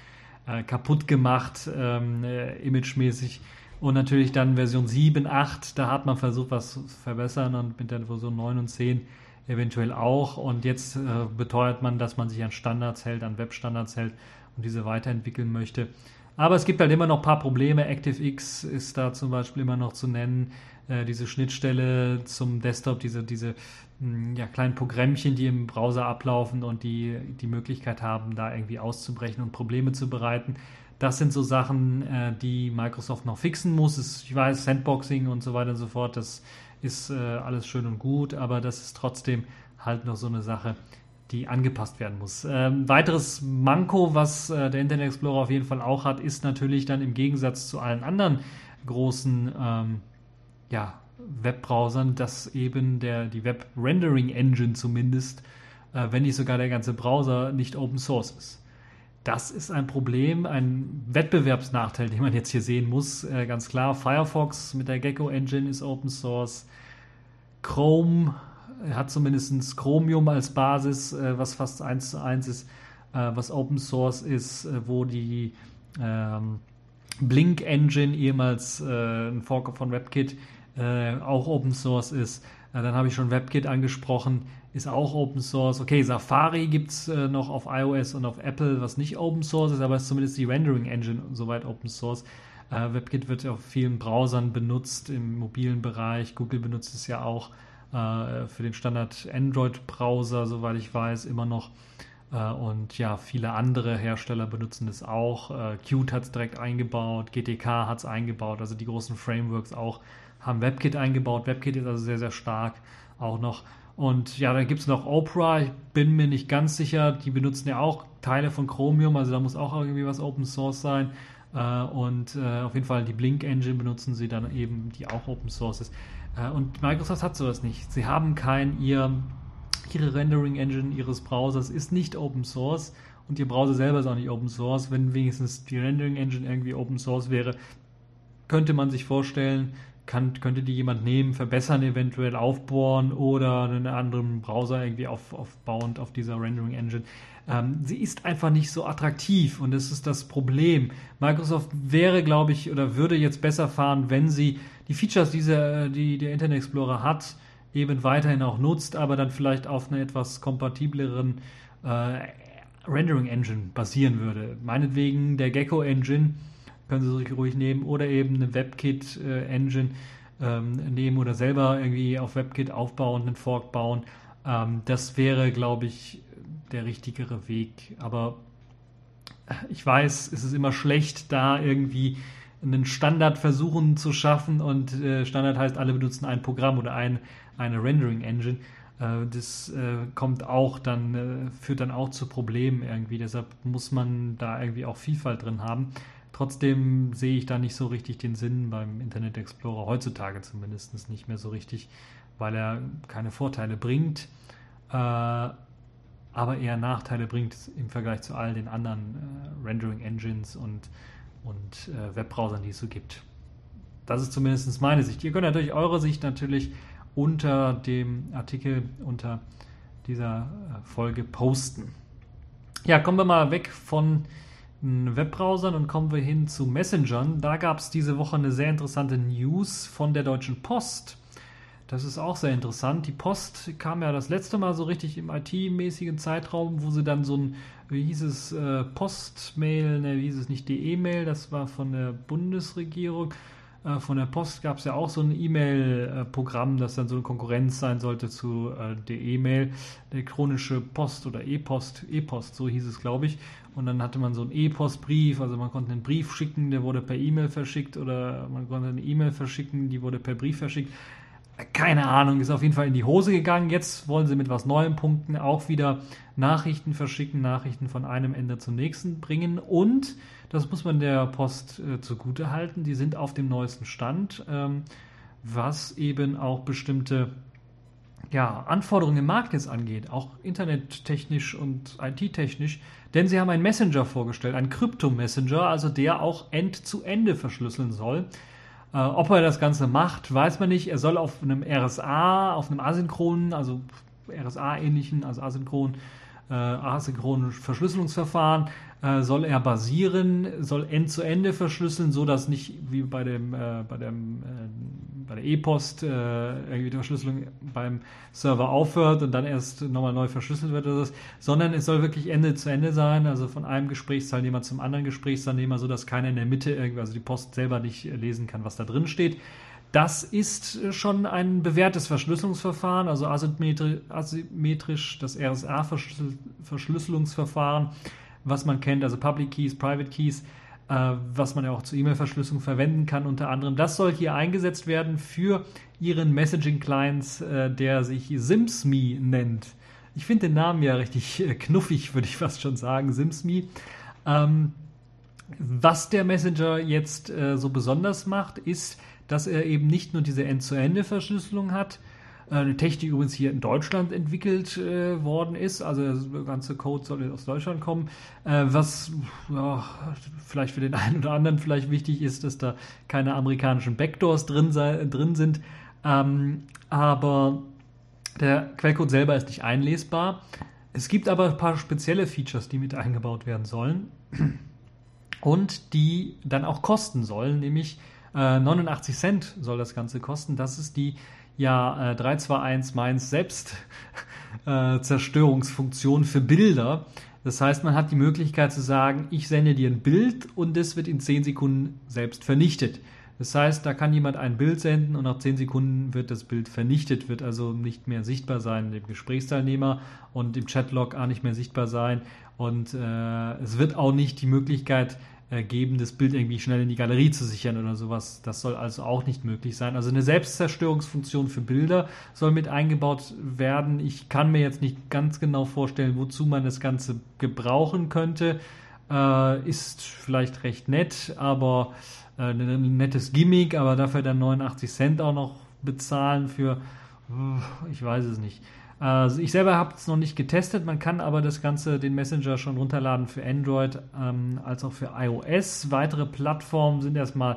äh, kaputt gemacht, ähm, äh, imagemäßig. Und natürlich dann Version 7, 8, da hat man versucht, was zu verbessern und mit der Version 9 und 10 eventuell auch. Und jetzt äh, beteuert man, dass man sich an Standards hält, an Webstandards hält und diese weiterentwickeln möchte. Aber es gibt halt immer noch ein paar Probleme. ActiveX ist da zum Beispiel immer noch zu nennen. Äh, diese Schnittstelle zum Desktop, diese, diese mh, hm, ja, kleinen Programmchen, die im Browser ablaufen und die die Möglichkeit haben, da irgendwie auszubrechen und Probleme zu bereiten. Das sind so Sachen, äh, die Microsoft noch fixen muss. Ich weiß, Sandboxing und so weiter und so fort, das ist äh, alles schön und gut, aber das ist trotzdem halt noch so eine Sache, die angepasst werden muss. Ähm, weiteres Manko, was äh, der Internet Explorer auf jeden Fall auch hat, ist natürlich dann im Gegensatz zu allen anderen großen ähm, ja, Webbrowsern, dass eben der, die Web Rendering Engine zumindest, äh, wenn nicht sogar der ganze Browser, nicht Open Source ist. Das ist ein Problem, ein Wettbewerbsnachteil, den man jetzt hier sehen muss. Äh, ganz klar, Firefox mit der Gecko Engine ist Open Source. Chrome hat zumindest Chromium als Basis, äh, was fast eins zu eins ist, äh, was Open Source ist, äh, wo die ähm, Blink Engine, ehemals äh, ein Fork von WebKit, äh, auch Open Source ist. dann habe ich schon WebKit angesprochen ist auch Open Source. Okay, Safari gibt es noch auf iOS und auf Apple, was nicht Open Source ist, aber ist zumindest die Rendering Engine soweit Open Source. WebKit wird auf vielen Browsern benutzt, im mobilen Bereich. Google benutzt es ja auch äh, für den Standard Android-Browser, soweit ich weiß, immer noch. Äh, und ja, viele andere Hersteller benutzen es auch. Äh, Qt hat es direkt eingebaut, GTK hat es eingebaut, also die großen Frameworks auch haben WebKit eingebaut. WebKit ist also sehr, sehr stark auch noch. Und ja, dann gibt es noch Opera, ich bin mir nicht ganz sicher, die benutzen ja auch Teile von Chromium, also da muss auch irgendwie was Open Source sein. Äh, und äh, auf jeden Fall die Blink Engine benutzen sie dann eben, die auch Open Source ist. Äh, und Microsoft hat sowas nicht. Sie haben kein, ihr, ihre Rendering Engine ihres Browsers ist nicht Open Source und ihr Browser selber ist auch nicht Open Source. Wenn wenigstens die Rendering Engine irgendwie Open Source wäre, könnte man sich vorstellen, kann, könnte die jemand nehmen, verbessern, eventuell aufbohren oder einen anderen Browser irgendwie auf, aufbauend auf dieser Rendering Engine. Ähm, sie ist einfach nicht so attraktiv und das ist das Problem. Microsoft wäre, glaube ich, oder würde jetzt besser fahren, wenn sie die Features, die, sie, die der Internet Explorer hat, eben weiterhin auch nutzt, aber dann vielleicht auf einer etwas kompatibleren äh, Rendering Engine basieren würde. Meinetwegen der Gecko Engine können Sie sich ruhig nehmen oder eben eine WebKit-Engine äh, ähm, nehmen oder selber irgendwie auf WebKit aufbauen, einen Fork bauen. Ähm, das wäre, glaube ich, der richtigere Weg. Aber äh, ich weiß, es ist immer schlecht, da irgendwie einen Standard versuchen zu schaffen und äh, Standard heißt, alle benutzen ein Programm oder ein, eine Rendering Engine. Äh, das äh, kommt auch dann, äh, führt dann auch zu Problemen irgendwie. Deshalb muss man da irgendwie auch Vielfalt drin haben. Trotzdem sehe ich da nicht so richtig den Sinn beim Internet Explorer, heutzutage zumindest nicht mehr so richtig, weil er keine Vorteile bringt, äh, aber eher Nachteile bringt im Vergleich zu all den anderen äh, Rendering Engines und, und äh, Webbrowsern, die es so gibt. Das ist zumindest meine Sicht. Ihr könnt natürlich eure Sicht natürlich unter dem Artikel, unter dieser äh, Folge posten. Ja, kommen wir mal weg von Webbrowsern und kommen wir hin zu Messengern. Da gab es diese Woche eine sehr interessante News von der Deutschen Post. Das ist auch sehr interessant. Die Post kam ja das letzte Mal so richtig im IT-mäßigen Zeitraum, wo sie dann so ein, wie hieß es, äh, Postmail, ne, wie hieß es nicht, die E-Mail, das war von der Bundesregierung, Äh, von der Post gab es ja auch so ein E-Mail-Programm, das dann so eine Konkurrenz sein sollte zu äh, der E-Mail, elektronische Post oder E-Post, E-Post, so hieß es, glaube ich. Und dann hatte man so einen E-Postbrief, also man konnte einen Brief schicken, der wurde per E-Mail verschickt oder man konnte eine E-Mail verschicken, die wurde per Brief verschickt. Keine Ahnung, ist auf jeden Fall in die Hose gegangen. Jetzt wollen sie mit was Neuem punkten, auch wieder Nachrichten verschicken, Nachrichten von einem Ende zum nächsten bringen und das muss man der Post äh, zugute halten. Die sind auf dem neuesten Stand, ähm, was eben auch bestimmte ja, Anforderungen im Markt jetzt angeht, auch internettechnisch und IT-technisch, denn sie haben einen Messenger vorgestellt, einen Krypto-Messenger, also der auch End-zu-Ende verschlüsseln soll. Äh, ob er das Ganze macht, weiß man nicht. Er soll auf einem RSA, auf einem asynchronen, also RSA-ähnlichen, also asynchron, äh, asynchronen Verschlüsselungsverfahren äh, soll er basieren, soll end-zu-ende verschlüsseln, so dass nicht wie bei dem äh, bei dem äh, bei der E-Post äh, irgendwie die Verschlüsselung beim Server aufhört und dann erst nochmal neu verschlüsselt wird oder so, sondern es soll wirklich Ende zu Ende sein, also von einem Gesprächsteilnehmer zum anderen Gesprächsteilnehmer, so dass keiner in der Mitte irgendwie, also die Post selber nicht lesen kann, was da drin steht. Das ist schon ein bewährtes Verschlüsselungsverfahren, also asymmetrisch das RSA-Verschlüsselungsverfahren was man kennt, also Public Keys, Private Keys, äh, was man ja auch zur E-Mail-Verschlüsselung verwenden kann, unter anderem. Das soll hier eingesetzt werden für Ihren Messaging-Clients, äh, der sich SimsMe nennt. Ich finde den Namen ja richtig äh, knuffig, würde ich fast schon sagen, SimsMe. Ähm, was der Messenger jetzt äh, so besonders macht, ist, dass er eben nicht nur diese End-zu-Ende-Verschlüsselung hat, eine Technik, übrigens hier in Deutschland entwickelt äh, worden ist. Also der ganze Code soll aus Deutschland kommen. Äh, was ja, vielleicht für den einen oder anderen vielleicht wichtig ist, dass da keine amerikanischen Backdoors drin, sei, drin sind. Ähm, aber der Quellcode selber ist nicht einlesbar. Es gibt aber ein paar spezielle Features, die mit eingebaut werden sollen und die dann auch kosten sollen, nämlich äh, 89 Cent soll das Ganze kosten. Das ist die ja äh, 321 Mainz selbst äh, Zerstörungsfunktion für Bilder. Das heißt, man hat die Möglichkeit zu sagen, ich sende dir ein Bild und das wird in 10 Sekunden selbst vernichtet. Das heißt, da kann jemand ein Bild senden und nach 10 Sekunden wird das Bild vernichtet, wird also nicht mehr sichtbar sein dem Gesprächsteilnehmer und im Chatlog auch nicht mehr sichtbar sein. Und äh, es wird auch nicht die Möglichkeit äh, geben, das Bild irgendwie schnell in die Galerie zu sichern oder sowas. Das soll also auch nicht möglich sein. Also eine Selbstzerstörungsfunktion für Bilder soll mit eingebaut werden. Ich kann mir jetzt nicht ganz genau vorstellen, wozu man das Ganze gebrauchen könnte. Äh, ist vielleicht recht nett, aber äh, ein nettes Gimmick, aber dafür dann 89 Cent auch noch bezahlen für, ich weiß es nicht. Also ich selber habe es noch nicht getestet, man kann aber das Ganze, den Messenger schon runterladen für Android ähm, als auch für iOS. Weitere Plattformen sind erstmal,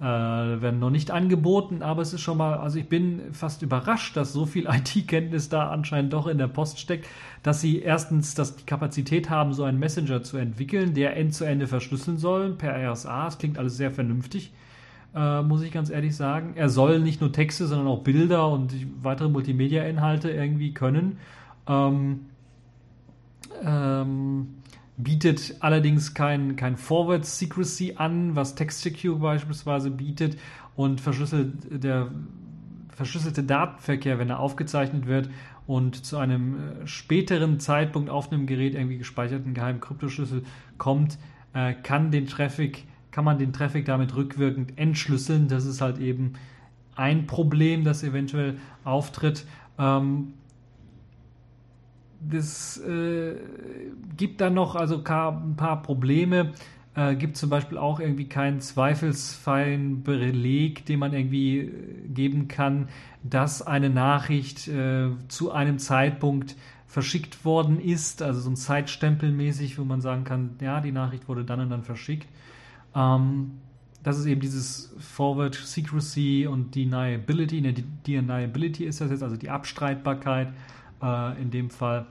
äh, werden noch nicht angeboten, aber es ist schon mal, also ich bin fast überrascht, dass so viel IT-Kenntnis da anscheinend doch in der Post steckt, dass sie erstens dass die Kapazität haben, so einen Messenger zu entwickeln, der end-zu-Ende -Ende verschlüsseln soll per RSA. Das klingt alles sehr vernünftig äh, muss ich ganz ehrlich sagen. Er soll nicht nur Texte, sondern auch Bilder und weitere Multimedia-Inhalte irgendwie können. Ähm, ähm, bietet allerdings kein, kein Forward Secrecy an, was TextSecure beispielsweise bietet und verschlüsselt der verschlüsselte Datenverkehr, wenn er aufgezeichnet wird und zu einem äh, späteren Zeitpunkt auf einem Gerät irgendwie gespeicherten geheimen Kryptoschlüssel kommt, äh, kann den Traffic kann man den Traffic damit rückwirkend entschlüsseln. Das ist halt eben ein Problem, das eventuell auftritt. Ähm, das äh, gibt dann noch also ein paar Probleme. Äh, gibt zum Beispiel auch irgendwie keinen zweifelsfreien Beleg, den man irgendwie äh, geben kann, dass eine Nachricht äh, zu einem Zeitpunkt verschickt worden ist, also so ein Zeitstempel mäßig, wo man sagen kann, ja, die Nachricht wurde dann und dann verschickt. Ähm, das ist eben dieses Forward Secrecy und Deniability. Ne, Deniability ist das jetzt, also die Abstreitbarkeit äh, in dem Fall.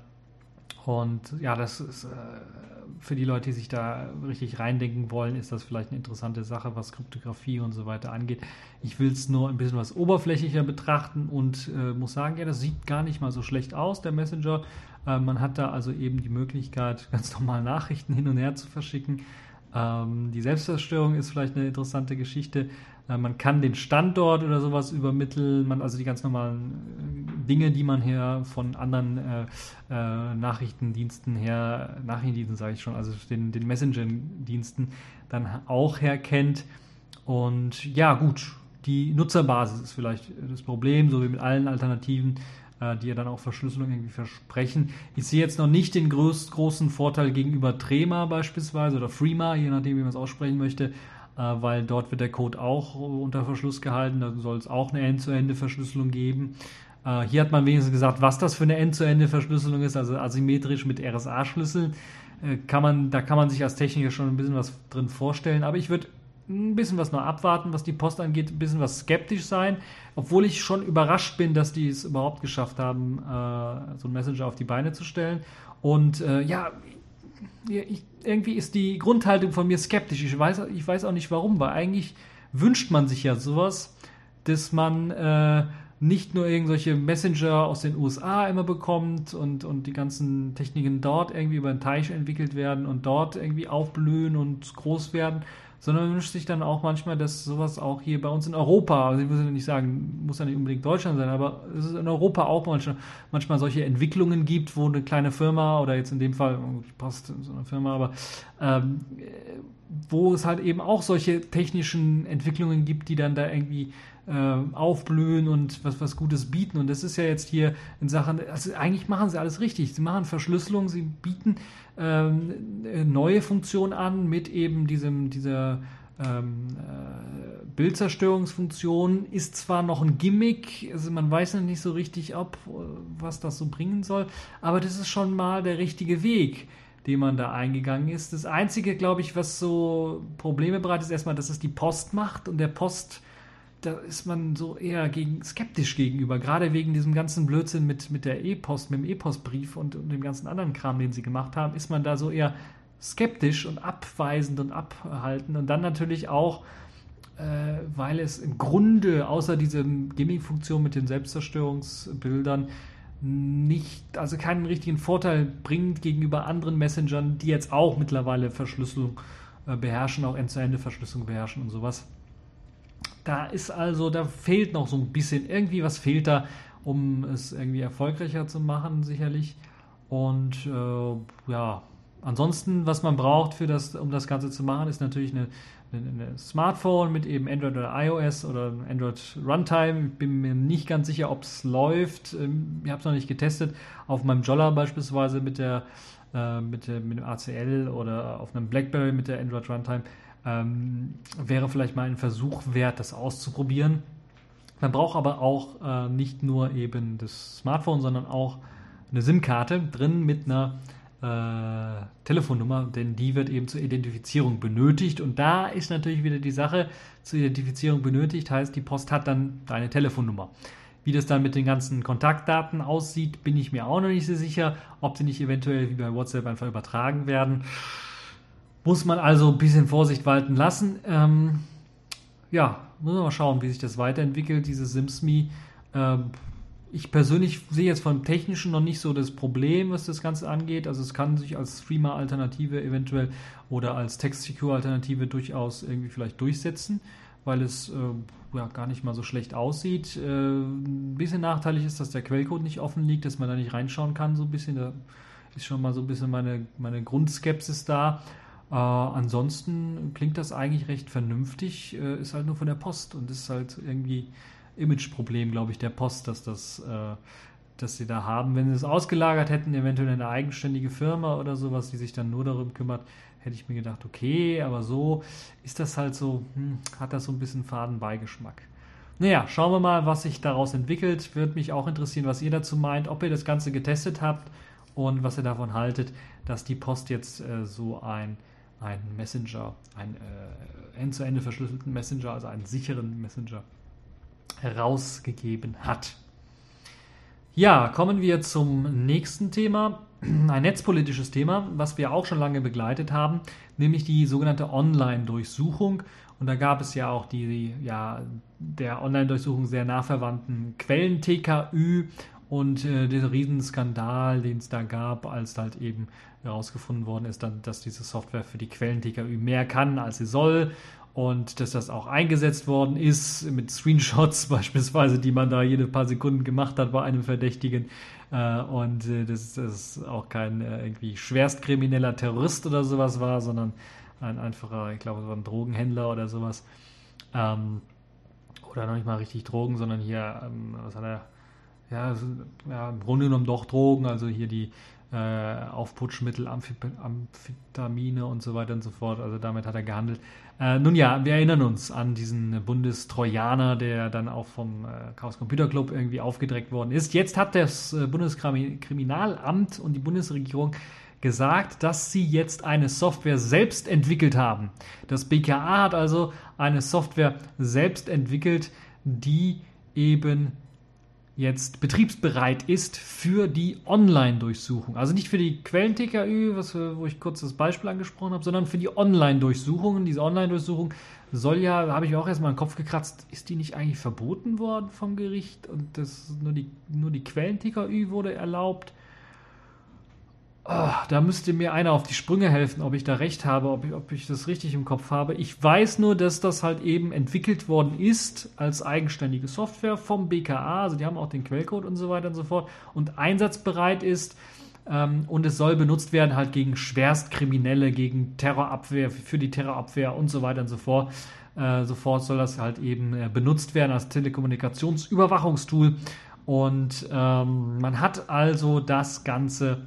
Und ja, das ist äh, für die Leute, die sich da richtig reindenken wollen, ist das vielleicht eine interessante Sache, was Kryptographie und so weiter angeht. Ich will es nur ein bisschen was oberflächlicher betrachten und äh, muss sagen, ja, das sieht gar nicht mal so schlecht aus, der Messenger. Äh, man hat da also eben die Möglichkeit, ganz normal Nachrichten hin und her zu verschicken Ähm, die Selbstzerstörung ist vielleicht eine interessante Geschichte. Äh, man kann den Standort oder sowas übermitteln, man, also die ganz normalen äh, Dinge, die man hier von anderen äh, äh, Nachrichtendiensten her, Nachrichtendiensten sage ich schon, also den, den Messenger-Diensten dann auch herkennt. Und ja, gut, die Nutzerbasis ist vielleicht das Problem, so wie mit allen Alternativen, die ja dann auch Verschlüsselung irgendwie versprechen. Ich sehe jetzt noch nicht den groß, großen Vorteil gegenüber Trema beispielsweise oder Freema, je nachdem, wie man es aussprechen möchte, äh, weil dort wird der Code auch unter Verschluss gehalten. Da soll es auch eine End-zu-Ende-Verschlüsselung geben. Äh, hier hat man wenigstens gesagt, was das für eine End-zu-Ende-Verschlüsselung ist, also asymmetrisch mit RSA-Schlüsseln. Kann man, da kann man sich als Techniker schon ein bisschen was drin vorstellen. Aber ich würde ein bisschen was noch abwarten, was die Post angeht, ein bisschen was skeptisch sein, obwohl ich schon überrascht bin, dass die es überhaupt geschafft haben, äh, so einen Messenger auf die Beine zu stellen. Und äh, ja, ich, irgendwie ist die Grundhaltung von mir skeptisch. Ich weiß, ich weiß auch nicht warum, weil eigentlich wünscht man sich ja sowas, dass man äh, nicht nur irgendwelche Messenger aus den USA immer bekommt und, und die ganzen Techniken dort irgendwie über den Teich entwickelt werden und dort irgendwie aufblühen und groß werden, sondern man wünscht sich dann auch manchmal, dass sowas auch hier bei uns in Europa, also ich muss ja nicht sagen, muss ja nicht unbedingt Deutschland sein, aber es ist in Europa auch manchmal, manchmal solche Entwicklungen gibt, wo eine kleine Firma oder jetzt in dem Fall passt so eine Firma, aber ähm, wo es halt eben auch solche technischen Entwicklungen gibt, die dann da irgendwie äh, aufblühen und was, was Gutes bieten. Und das ist ja jetzt hier in Sachen, also eigentlich machen sie alles richtig. Sie machen Verschlüsselung, sie bieten ähm, neue Funktionen an mit eben diesem, dieser ähm, äh, Bildzerstörungsfunktion. Ist zwar noch ein Gimmick, also man weiß noch nicht so richtig, ob, was das so bringen soll, aber das ist schon mal der richtige Weg den man da eingegangen ist. Das Einzige, glaube ich, was so Probleme bereitet, ist erstmal, dass es die Post macht und der Post da ist man so eher gegen, skeptisch gegenüber, gerade wegen diesem ganzen Blödsinn mit, mit der E-Post, mit dem E-Postbrief und, und, dem ganzen anderen Kram, den sie gemacht haben, ist man da so eher skeptisch und abweisend und abhaltend. Und dann natürlich auch, äh, weil es im Grunde außer dieser Gimmick-Funktion mit den Selbstzerstörungsbildern nicht, also keinen richtigen Vorteil bringt gegenüber anderen Messengern, die jetzt auch mittlerweile Verschlüsselung äh, beherrschen, auch End-zu-Ende-Verschlüsselung beherrschen und sowas. Da ist also, da fehlt noch so ein bisschen, irgendwie was fehlt da, um es irgendwie erfolgreicher zu machen, sicherlich. Und äh, ja, ansonsten, was man braucht, für das, um das Ganze zu machen, ist natürlich eine, eine, eine Smartphone mit eben Android oder iOS oder Android Runtime. Ich bin mir nicht ganz sicher, ob es läuft. Ähm, ich habe es noch nicht getestet. Auf meinem Jolla beispielsweise mit der, äh, mit, mit dem ACL oder auf einem Blackberry mit der Android Runtime ähm, wäre vielleicht mal ein Versuch wert, das auszuprobieren. Man braucht aber auch äh, nicht nur eben das Smartphone, sondern auch eine SIM-Karte drin mit einer äh, Telefonnummer, denn die wird eben zur Identifizierung benötigt. Und da ist natürlich wieder die Sache, zur Identifizierung benötigt, heißt, die Post hat dann deine Telefonnummer. Wie das dann mit den ganzen Kontaktdaten aussieht, bin ich mir auch noch nicht so sicher, ob sie nicht eventuell wie bei WhatsApp einfach übertragen werden. Muss man also ein bisschen Vorsicht walten lassen. Ähm, ja, muss man mal schauen, wie sich das weiterentwickelt, dieses SimsMe. Ähm, ich persönlich sehe jetzt vom Technischen noch nicht so das Problem, was das Ganze angeht. Also es kann sich als Streamer-Alternative eventuell oder als Text-Secure-Alternative durchaus irgendwie vielleicht durchsetzen, weil es äh, ja, gar nicht mal so schlecht aussieht. Äh, ein bisschen nachteilig ist, dass der Quellcode nicht offen liegt, dass man da nicht reinschauen kann, so ein bisschen. Da ist schon mal so ein bisschen meine, meine Grundskepsis da. Äh, ansonsten klingt das eigentlich recht vernünftig, äh, ist halt nur von der Post und ist halt irgendwie Imageproblem, glaube ich, der Post, dass das, äh, dass sie da haben. Wenn sie es ausgelagert hätten, eventuell eine eigenständige Firma oder sowas, die sich dann nur darum kümmert, hätte ich mir gedacht, okay, aber so ist das halt so, hm, hat das so ein bisschen Fadenbeigeschmack. Naja, schauen wir mal, was sich daraus entwickelt. Würde mich auch interessieren, was ihr dazu meint, ob ihr das Ganze getestet habt und was ihr davon haltet, dass die Post jetzt äh, so ein einen Messenger, einen äh, end-zu-ende verschlüsselten Messenger, also einen sicheren Messenger herausgegeben hat. Ja, kommen wir zum nächsten Thema, ein netzpolitisches Thema, was wir auch schon lange begleitet haben, nämlich die sogenannte Online-Durchsuchung. Und da gab es ja auch die, ja, der Online-Durchsuchung sehr nah verwandten Quellen TKÜ Und äh, dieser Riesenskandal, den es da gab, als halt eben herausgefunden worden ist, dann, dass diese Software für die Quellen-TKÜ mehr kann, als sie soll. Und dass das auch eingesetzt worden ist mit Screenshots beispielsweise, die man da jede paar Sekunden gemacht hat bei einem Verdächtigen. Äh, und äh, dass das auch kein äh, irgendwie schwerstkrimineller Terrorist oder sowas war, sondern ein einfacher, ich glaube, so ein Drogenhändler oder sowas. Ähm, oder noch nicht mal richtig Drogen, sondern hier, ähm, was hat er? Ja, ja, im Grunde genommen doch Drogen, also hier die äh, Aufputschmittel, Amphetamine und so weiter und so fort. Also damit hat er gehandelt. Äh, nun ja, wir erinnern uns an diesen Bundestrojaner, der dann auch vom äh, Chaos Computer Club irgendwie aufgedreckt worden ist. Jetzt hat das äh, Bundeskriminalamt und die Bundesregierung gesagt, dass sie jetzt eine Software selbst entwickelt haben. Das BKA hat also eine Software selbst entwickelt, die eben jetzt betriebsbereit ist für die Online-Durchsuchung. Also nicht für die Quellen-TKÜ, wo ich kurz das Beispiel angesprochen habe, sondern für die Online-Durchsuchungen. Diese Online-Durchsuchung soll ja, habe ich auch erstmal den Kopf gekratzt, ist die nicht eigentlich verboten worden vom Gericht und das nur die, nur die Quellen-TKÜ wurde erlaubt? Oh, da müsste mir einer auf die Sprünge helfen, ob ich da recht habe, ob ich, ob ich das richtig im Kopf habe. Ich weiß nur, dass das halt eben entwickelt worden ist als eigenständige Software vom BKA. Also die haben auch den Quellcode und so weiter und so fort und einsatzbereit ist. Ähm, und es soll benutzt werden halt gegen Schwerstkriminelle, gegen Terrorabwehr, für die Terrorabwehr und so weiter und so fort. Äh, sofort soll das halt eben äh, benutzt werden als Telekommunikationsüberwachungstool. Und ähm, man hat also das Ganze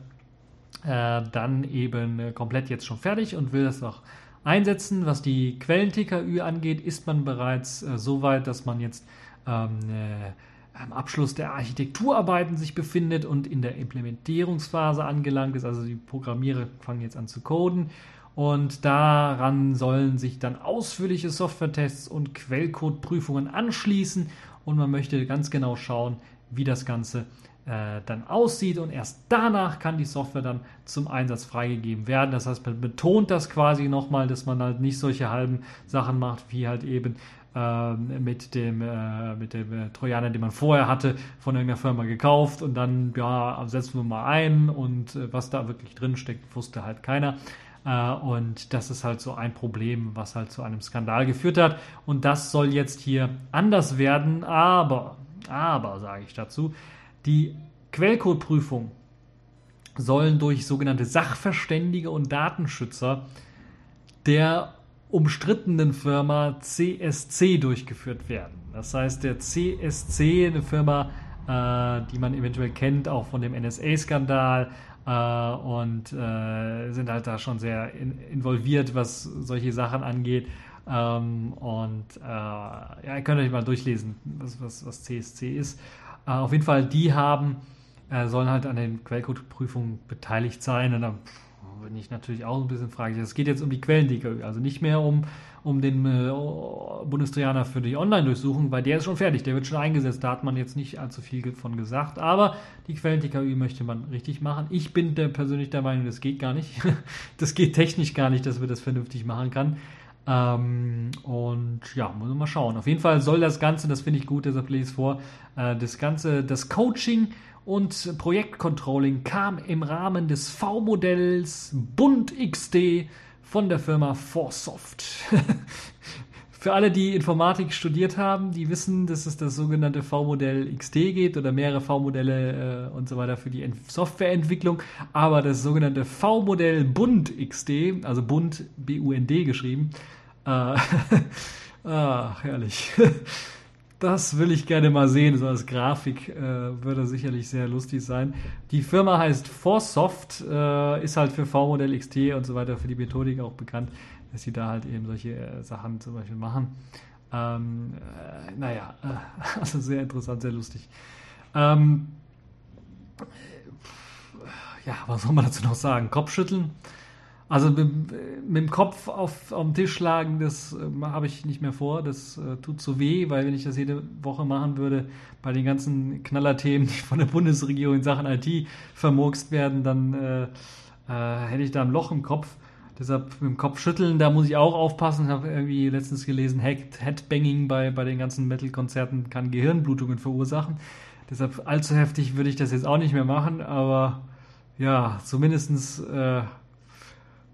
äh, dann eben äh, komplett jetzt schon fertig und will das auch einsetzen. Was die Quellen-TKÜ angeht, ist man bereits äh, so weit, dass man jetzt ähm, äh, am Abschluss der Architekturarbeiten sich befindet und in der Implementierungsphase angelangt ist. Also die Programmierer fangen jetzt an zu coden und daran sollen sich dann ausführliche Softwaretests und Quellcode-Prüfungen anschließen und man möchte ganz genau schauen, wie das Ganze dann aussieht und erst danach kann die Software dann zum Einsatz freigegeben werden. Das heißt, man betont das quasi nochmal, dass man halt nicht solche halben Sachen macht, wie halt eben äh, mit dem, äh, mit dem äh, Trojaner, den man vorher hatte, von irgendeiner Firma gekauft und dann, ja, setzen wir mal ein und äh, was da wirklich drin steckt, wusste halt keiner. Äh, und das ist halt so ein Problem, was halt zu einem Skandal geführt hat. Und das soll jetzt hier anders werden, aber, aber sage ich dazu, die Quellcodeprüfung sollen durch sogenannte Sachverständige und Datenschützer der umstrittenen Firma CSC durchgeführt werden. Das heißt, der CSC, eine Firma, äh, die man eventuell kennt, auch von dem NSA-Skandal, äh, und äh, sind halt da schon sehr in, involviert, was solche Sachen angeht. Ähm, und ja, ihr könnt euch mal durchlesen, was, was, was CSC ist. Äh, auf jeden Fall, die haben, äh, sollen halt an den Quellcode-Prüfungen beteiligt sein. Und da bin ich natürlich auch ein bisschen fraglich. Es geht jetzt um die Quellen, also nicht mehr um, um den äh, Bundestrojaner für die Online-Durchsuchung, weil der ist schon fertig, der wird schon eingesetzt. Da hat man jetzt nicht allzu viel von gesagt. Aber die Quellen-TKÜ möchte man richtig machen. Ich bin der, persönlich der Meinung, das geht gar nicht. das geht technisch gar nicht, dass wir das vernünftig machen kann. Ähm, und ja, muss man mal schauen. Auf jeden Fall soll das Ganze, das finde ich gut, deshalb lese ich es vor, äh, das Ganze, das Coaching und Projektcontrolling kam im Rahmen des V-Modells Bund XD von der Firma Forsoft. Für alle, die Informatik studiert haben, die wissen, dass es das sogenannte V-Modell XD geht oder mehrere V-Modelle äh, und so weiter für die Ent Softwareentwicklung. Aber das sogenannte V-Modell Bund XD, also Bund B-U-N-D geschrieben, äh, ach, herrlich. Das will ich gerne mal sehen. So als Grafik äh, würde sicherlich sehr lustig sein. Die Firma heißt Forsoft, äh, ist halt für V-Modell XT und so weiter, für die Methodik auch bekannt dass sie da halt eben solche äh, Sachen zum Beispiel machen. Ähm, äh, naja, äh, also sehr interessant, sehr lustig. Ähm, ja, was soll man dazu noch sagen? Kopfschütteln. Also mit, mit, dem Kopf auf, auf den Tisch schlagen, das äh, habe ich nicht mehr vor. Das äh, tut so weh, weil wenn ich das jede Woche machen würde, bei den ganzen Knallerthemen, die von der Bundesregierung in Sachen IT vermurkst werden, dann äh, äh, hätte ich da ein Loch im Kopf. Deshalb mit dem Kopf schütteln, da muss ich auch aufpassen. Ich habe irgendwie letztens gelesen, Headbanging bei, bei den ganzen Metal-Konzerten kann Gehirnblutungen verursachen. deshalb allzu heftig würde ich das jetzt auch nicht mehr machen, aber ja, zumindestens, äh,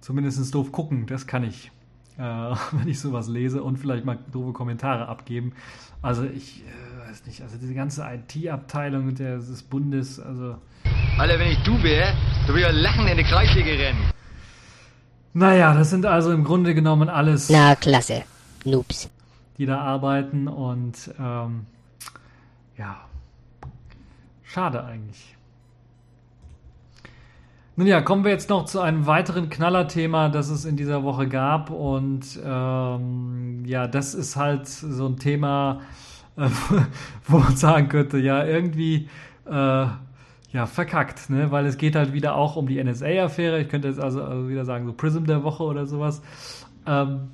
zumindestens doof gucken, das kann ich, äh, wenn ich sowas lese und vielleicht mal doofe Kommentare abgeben. Also ich äh, weiß nicht, also diese ganze IT-Abteilung des Bundes, also. Alter, wenn ich du wäre, du würdest ja lachen in die Kreissäge rennen. Naja, das sind also im Grunde genommen alles. Na, klasse. Noobs. Die da arbeiten und ähm, ja, schade eigentlich. Nun ja, kommen wir jetzt noch zu einem weiteren Knallerthema, das es in dieser Woche gab. Und ähm, ja, das ist halt so ein Thema, äh, wo man sagen könnte, ja, irgendwie äh, ja, verkackt, ne? Weil es geht halt wieder auch um die NSA-Affäre. Ich könnte jetzt also, also, wieder sagen, so Prism der Woche oder sowas. Ähm,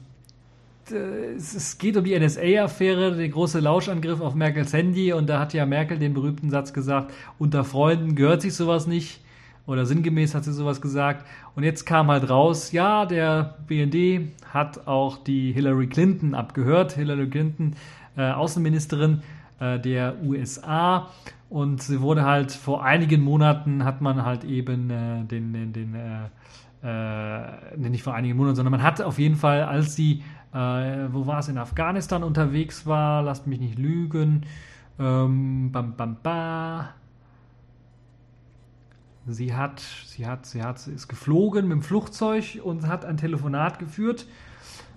es, geht um die NSA-Affäre, der große Lauschangriff auf Merkels Handy. Und da hat ja Merkel den berühmten Satz gesagt, unter Freunden gehört sich sowas nicht oder sinngemäß hat sie sowas gesagt. Und jetzt kam halt raus, ja, der BND hat auch die Hillary Clinton abgehört, Hillary Clinton, äh, Außenministerin äh, der USA. Und sie wurde halt vor einigen Monaten hat man halt eben äh, den, den, den äh, äh, nicht vor einigen Monaten, sondern man hat auf jeden Fall, als sie, äh, wo war es, in Afghanistan unterwegs war, lasst mich nicht lügen, ähm, bam, bam, bam, Sie hat, sie hat, sie hat, sie ist geflogen mit dem Flugzeug und hat ein Telefonat geführt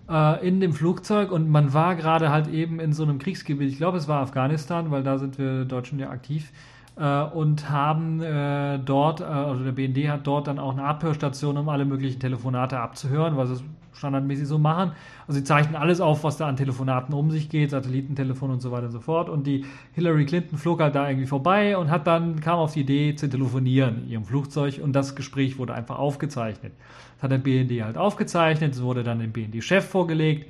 äh, in dem Flugzeug und man war gerade halt eben in so einem Kriegsgebiet. Ich glaube, es war Afghanistan, weil da sind wir Deutschen ja aktiv äh, und haben äh, dort, also der BND hat dort dann auch eine Abhörstation, um alle möglichen Telefonate abzuhören, was es standardmäßig so machen. Also sie zeichnen alles auf, was da an Telefonaten um sich geht, Satellitentelefon und so weiter und so fort. Und die Hillary Clinton flog halt da irgendwie vorbei und hat dann, kam auf die Idee zu telefonieren in ihrem Flugzeug und das Gespräch wurde einfach aufgezeichnet. Das hat der BND halt aufgezeichnet, es wurde dann dem BND-Chef vorgelegt.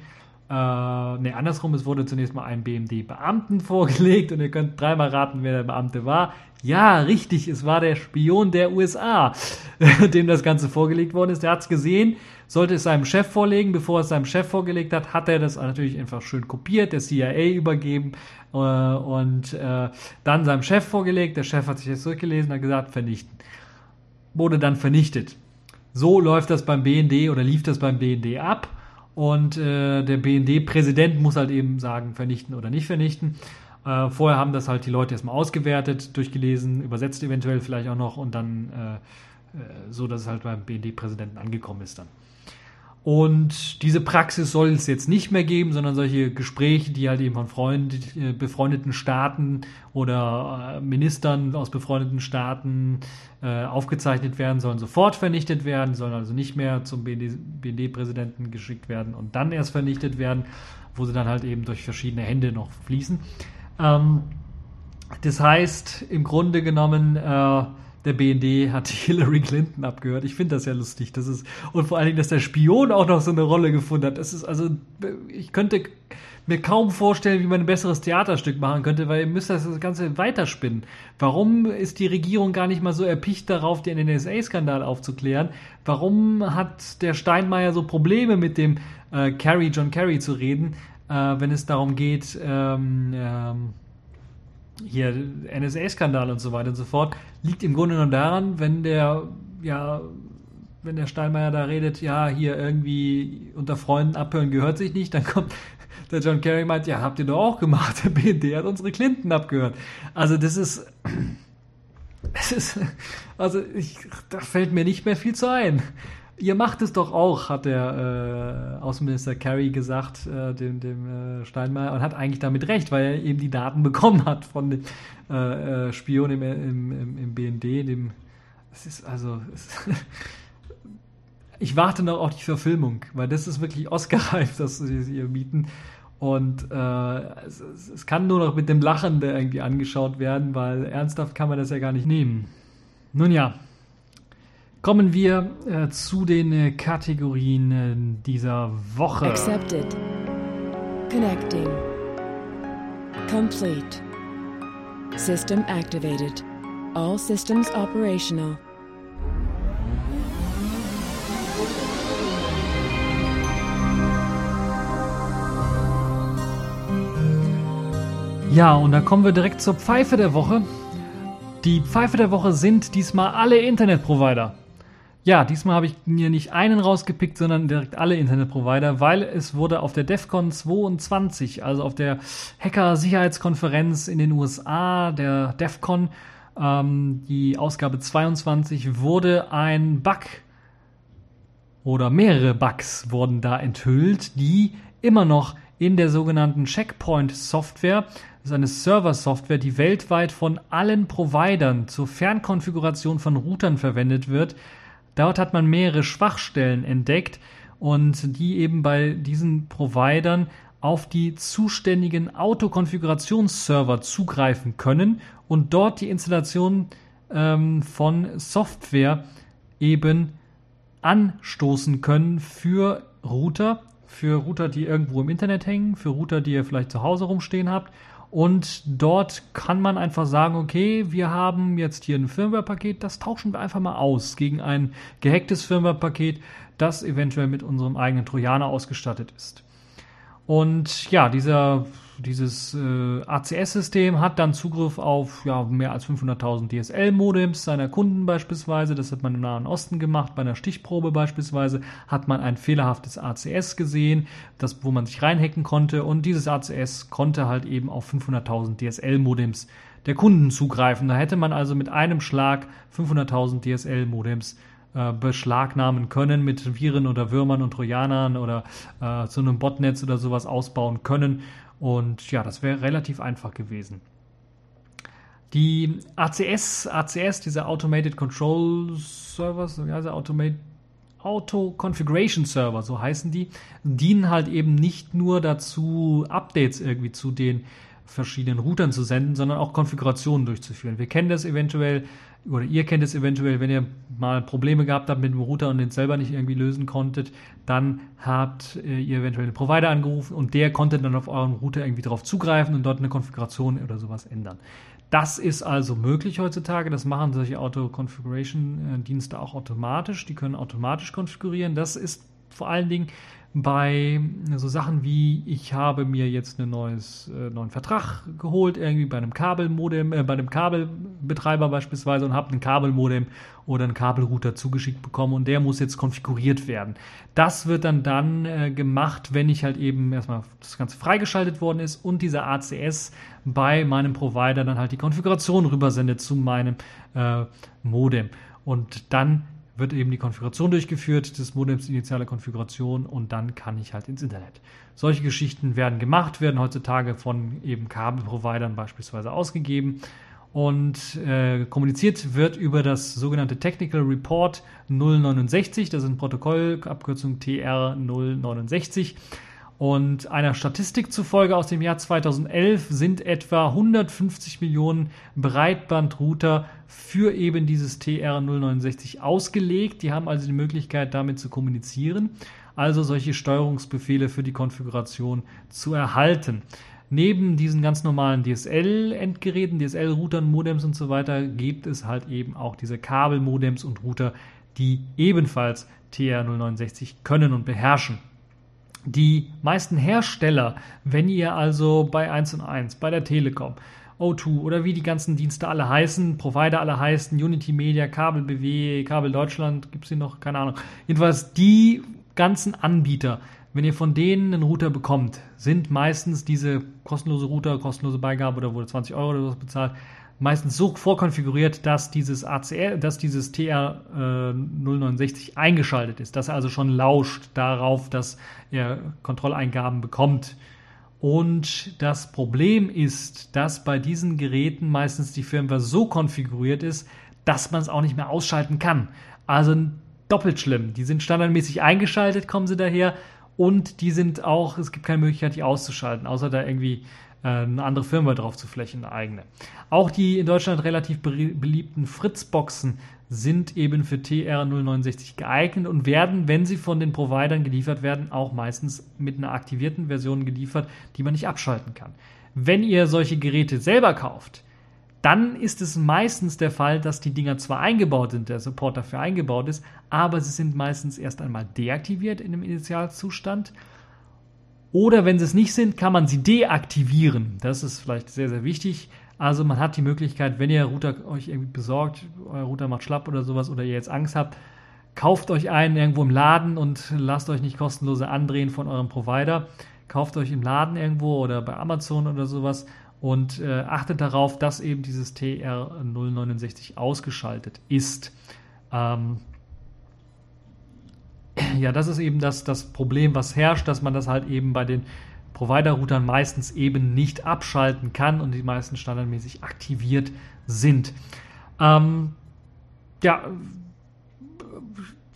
Äh, ne, andersrum, es wurde zunächst mal einem BMD-Beamten vorgelegt und ihr könnt dreimal raten, wer der Beamte war. Ja, richtig, es war der Spion der USA, dem das Ganze vorgelegt worden ist. Der hat es gesehen, sollte es seinem Chef vorlegen. Bevor er es seinem Chef vorgelegt hat, hat er das natürlich einfach schön kopiert, der CIA übergeben äh, und äh, dann seinem Chef vorgelegt. Der Chef hat sich das zurückgelesen und hat gesagt, vernichten. Wurde dann vernichtet. So läuft das beim BND oder lief das beim BND ab. Und äh, der BND-Präsident muss halt eben sagen, vernichten oder nicht vernichten. Äh, vorher haben das halt die Leute erstmal ausgewertet, durchgelesen, übersetzt eventuell vielleicht auch noch und dann äh, äh so, dass es halt beim BND-Präsidenten angekommen ist dann. Und diese Praxis soll es jetzt nicht mehr geben, sondern solche Gespräche, die halt eben von Freund, äh, befreundeten Staaten oder äh, Ministern aus befreundeten Staaten äh, aufgezeichnet werden, sollen sofort vernichtet werden, sollen also nicht mehr zum BND-Präsidenten BND geschickt werden und dann erst vernichtet werden, wo sie dann halt eben durch verschiedene Hände noch fließen. Ähm, das heißt, im Grunde genommen, äh, der BND hat Hillary Clinton abgehört. Ich finde das ja lustig. Das ist, und vor allen Dingen, dass der Spion auch noch so eine Rolle gefunden hat. Das ist also, ich könnte mir kaum vorstellen, wie man ein besseres Theaterstück machen könnte, weil ihr müsst das Ganze weiterspinnen. Warum ist die Regierung gar nicht mal so erpicht darauf, den NSA-Skandal aufzuklären? Warum hat der Steinmeier so Probleme mit dem äh, Kerry, John Kerry zu reden, äh, wenn es darum geht, ähm, ähm, hier NSA-Skandal und so weiter und so fort, liegt im Grunde genommen daran, wenn der, ja, wenn der Steinmeier da redet, ja, hier irgendwie unter Freunden abhören gehört sich nicht, dann kommt der John Kerry meint, ja, habt ihr doch auch gemacht, der BND hat unsere Clinton abgehört. Also das ist, das ist, also ich, da fällt mir nicht mehr viel zu ein. Ihr macht es doch auch, hat der äh, Außenminister Kerry gesagt, äh, dem, dem äh, Steinmeier, und hat eigentlich damit recht, weil er eben die Daten bekommen hat von dem äh, äh, Spion im, im, im, im, BND. Dem, es ist also. Es, ich warte noch auf die Verfilmung, weil das ist wirklich Oscar-reif, dass sie hier bieten. Und äh, es, es, kann nur noch mit dem Lachen irgendwie angeschaut werden, weil ernsthaft kann man das ja gar nicht nehmen. Nun ja, Kommen wir äh, zu den äh, Kategorien äh, dieser Woche. Accepted. Connecting. Complete. System activated. All systems operational. Ja, und da kommen wir direkt zur Pfeife der Woche. Die Pfeife der Woche sind diesmal alle Internetprovider. Ja, diesmal habe ich mir nicht einen rausgepickt, sondern direkt alle Internetprovider, weil es wurde auf der DEFCON 22, also auf der Hacker-Sicherheitskonferenz in den USA, der DEFCON, ähm, die Ausgabe 22, wurde ein Bug oder mehrere Bugs wurden da enthüllt, die immer noch in der sogenannten Checkpoint-Software, das ist eine Server-Software, die weltweit von allen Providern zur Fernkonfiguration von Routern verwendet wird, Dort hat man mehrere Schwachstellen entdeckt und die eben bei diesen Providern auf die zuständigen Autokonfigurationsserver zugreifen können und dort die Installation ähm, von Software eben anstoßen können für Router, für Router, die irgendwo im Internet hängen, für Router, die ihr vielleicht zu Hause rumstehen habt und dort kann man einfach sagen, okay, wir haben jetzt hier ein Firmware-Paket, das tauschen wir einfach mal aus gegen ein gehacktes Firmware-Paket, das eventuell mit unserem eigenen Trojaner ausgestattet ist. Und ja, dieser dieses äh, ACS-System hat dann Zugriff auf ja, mehr als 500.000 DSL-Modems seiner Kunden beispielsweise. Das hat man im Nahen Osten gemacht. Bei einer Stichprobe beispielsweise hat man ein fehlerhaftes ACS gesehen, das, wo man sich reinhacken konnte. Und dieses ACS konnte halt eben auf 500.000 DSL-Modems der Kunden zugreifen. Da hätte man also mit einem Schlag 500.000 DSL-Modems äh, beschlagnahmen können, mit Viren oder Würmern und Trojanern oder äh, zu einem Botnetz oder sowas ausbauen können. Und ja, das wäre relativ einfach gewesen. Die ACS, ACS, diese Automated Control Servers, also Automated Auto Configuration Server, so heißen die, dienen halt eben nicht nur dazu, Updates irgendwie zu den verschiedenen Routern zu senden, sondern auch Konfigurationen durchzuführen. Wir kennen das eventuell oder ihr kennt es eventuell, wenn ihr mal Probleme gehabt habt mit dem Router und den selber nicht irgendwie lösen konntet, dann habt äh, ihr eventuell einen Provider angerufen und der konnte dann auf euren Router irgendwie darauf zugreifen und dort eine Konfiguration oder sowas ändern. Das ist also möglich heutzutage. Das machen solche Auto-Configuration-Dienste auch automatisch. Die können automatisch konfigurieren. Das ist vor allen Dingen bei so Sachen wie, ich habe mir jetzt einen neues, äh, neuen Vertrag geholt, irgendwie bei einem Kabelmodem, äh, bei einem Kabelbetreiber beispielsweise und habe einen Kabelmodem oder einen Kabelrouter zugeschickt bekommen und der muss jetzt konfiguriert werden. Das wird dann dann äh, gemacht, wenn ich halt eben erstmal das Ganze freigeschaltet worden ist und dieser ACS bei meinem Provider dann halt die Konfiguration rübersendet zu meinem äh, Modem. Und dann wird eben die Konfiguration durchgeführt, des Modems initiale Konfiguration und dann kann ich halt ins Internet. Solche Geschichten werden gemacht, werden heutzutage von eben Kabelprovidern beispielsweise ausgegeben und äh, kommuniziert wird über das sogenannte Technical Report 069, das ist ein Protokoll, Abkürzung TR 069. Und einer Statistik zufolge aus dem Jahr 2011 sind etwa 150 Millionen Breitbandrouter für eben dieses TR069 ausgelegt. Die haben also die Möglichkeit, damit zu kommunizieren, also solche Steuerungsbefehle für die Konfiguration zu erhalten. Neben diesen ganz normalen DSL-Endgeräten, DSL-Routern, Modems und so weiter, gibt es halt eben auch diese Kabelmodems und Router, die ebenfalls TR069 können und beherrschen. Die meisten Hersteller, wenn ihr also bei 1 und 1, bei der Telekom, O2 oder wie die ganzen Dienste alle heißen, Provider alle heißen, Unity Media, Kabel BW, Kabel Deutschland, gibt es hier noch, keine Ahnung. Jedenfalls die ganzen Anbieter, wenn ihr von denen einen Router bekommt, sind meistens diese kostenlose Router, kostenlose Beigabe oder wurde 20 Euro oder was bezahlt, meistens so vorkonfiguriert, dass dieses ACR, dass dieses TR äh, 069 eingeschaltet ist, dass er also schon lauscht darauf, dass er Kontrolleingaben bekommt. Und das Problem ist, dass bei diesen Geräten meistens die Firmware so konfiguriert ist, dass man es auch nicht mehr ausschalten kann. Also doppelt schlimm. Die sind standardmäßig eingeschaltet, kommen sie daher. Und die sind auch, es gibt keine Möglichkeit, die auszuschalten, außer da irgendwie eine andere Firma drauf zu flächen, eine eigene. Auch die in Deutschland relativ beliebten Fritzboxen sind eben für TR069 geeignet und werden, wenn sie von den Providern geliefert werden, auch meistens mit einer aktivierten Version geliefert, die man nicht abschalten kann. Wenn ihr solche Geräte selber kauft, dann ist es meistens der Fall, dass die Dinger zwar eingebaut sind, der Support dafür eingebaut ist, aber sie sind meistens erst einmal deaktiviert in dem Initialzustand oder wenn sie es nicht sind, kann man sie deaktivieren. Das ist vielleicht sehr, sehr wichtig. Also man hat die Möglichkeit, wenn ihr Router euch irgendwie besorgt, euer Router macht schlapp oder sowas oder ihr jetzt Angst habt, kauft euch einen irgendwo im Laden und lasst euch nicht kostenlose andrehen von eurem Provider. Kauft euch im Laden irgendwo oder bei Amazon oder sowas und äh, achtet darauf, dass eben dieses TR069 ausgeschaltet ist. Ähm, ja, das ist eben das, das Problem, was herrscht, dass man das halt eben bei den Provider-Routern meistens eben nicht abschalten kann und die meisten standardmäßig aktiviert sind. Ähm, ja,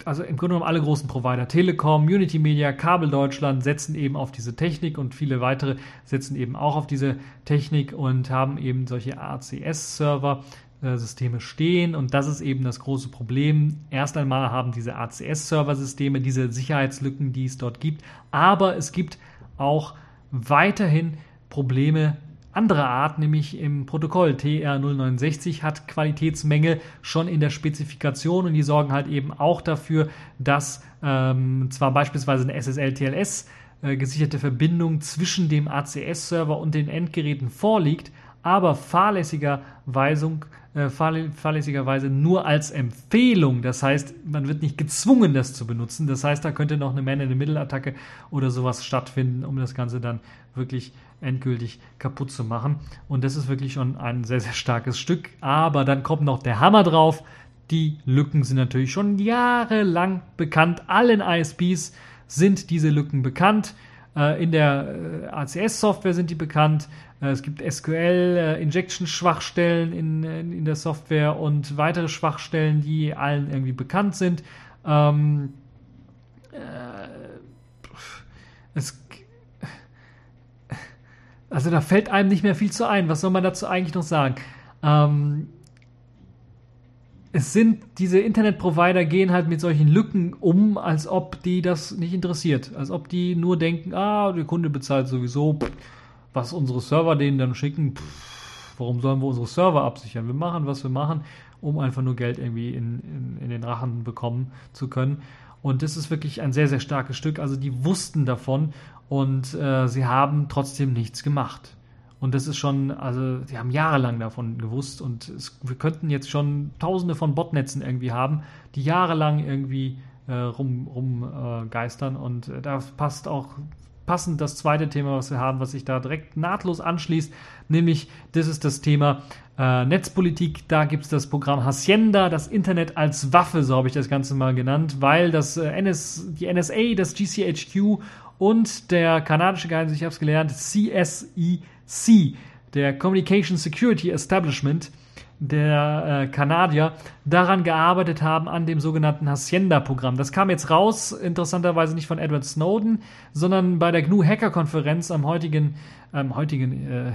also im Grunde genommen alle großen Provider, Telekom, Unity Media, Kabel Deutschland setzen eben auf diese Technik und viele weitere setzen eben auch auf diese Technik und haben eben solche ACS-Server, Systeme stehen und das ist eben das große Problem. Erst einmal haben diese ACS-Server-Systeme diese Sicherheitslücken, die es dort gibt, aber es gibt auch weiterhin Probleme anderer Art, nämlich im Protokoll TR069 hat Qualitätsmängel schon in der Spezifikation und die sorgen halt eben auch dafür, dass ähm, zwar beispielsweise eine SSL-TLS äh, gesicherte Verbindung zwischen dem ACS-Server und den Endgeräten vorliegt, aber fahrlässigerweise, äh, fahrlässigerweise nur als Empfehlung. Das heißt, man wird nicht gezwungen, das zu benutzen. Das heißt, da könnte noch eine Man-in-the-Middle-Attacke oder sowas stattfinden, um das Ganze dann wirklich endgültig kaputt zu machen. Und das ist wirklich schon ein sehr, sehr starkes Stück. Aber dann kommt noch der Hammer drauf. Die Lücken sind natürlich schon jahrelang bekannt. Allen ISPs sind diese Lücken bekannt. Äh, in der äh, ACS-Software sind die bekannt. Äh, es gibt SQL-Injection-Schwachstellen in, in, der Software und weitere Schwachstellen, die allen irgendwie bekannt sind. Ähm, es also da fällt einem nicht mehr viel zu ein. Was soll man dazu eigentlich noch sagen? Ähm, es sind diese Internetprovider gehen halt mit solchen Lücken um, als ob die das nicht interessiert, als ob die nur denken, ah, der Kunde bezahlt sowieso, pff, was unsere Server denen dann schicken, pff, warum sollen wir unsere Server absichern? Wir machen, was wir machen, um einfach nur Geld irgendwie in, in, in den Rachen bekommen zu können. Und das ist wirklich ein sehr, sehr starkes Stück. Also die wussten davon und äh, sie haben trotzdem nichts gemacht. Und das ist schon, also sie haben jahrelang davon gewusst und es, wir könnten jetzt schon tausende von Botnetzen irgendwie haben, die jahrelang irgendwie äh, rum, rumgeistern. Äh, und äh, da passt auch passend das zweite Thema, was wir haben, was sich da direkt nahtlos anschließt, nämlich das ist das Thema äh, Netzpolitik. Da gibt es das Programm Hacienda, das Internet als Waffe, so habe ich das Ganze mal genannt, weil das äh, NS, die NSA, das GCHQ und der kanadische Geheimdienst, ich habe es gelernt, CSEC, der Communication Security Establishment, der äh, Kanadier daran gearbeitet haben an dem sogenannten Hacienda-Programm. Das kam jetzt raus, interessanterweise nicht von Edward Snowden, sondern bei der GNU Hacker-Konferenz am heutigen, ähm, heutigen, äh, äh,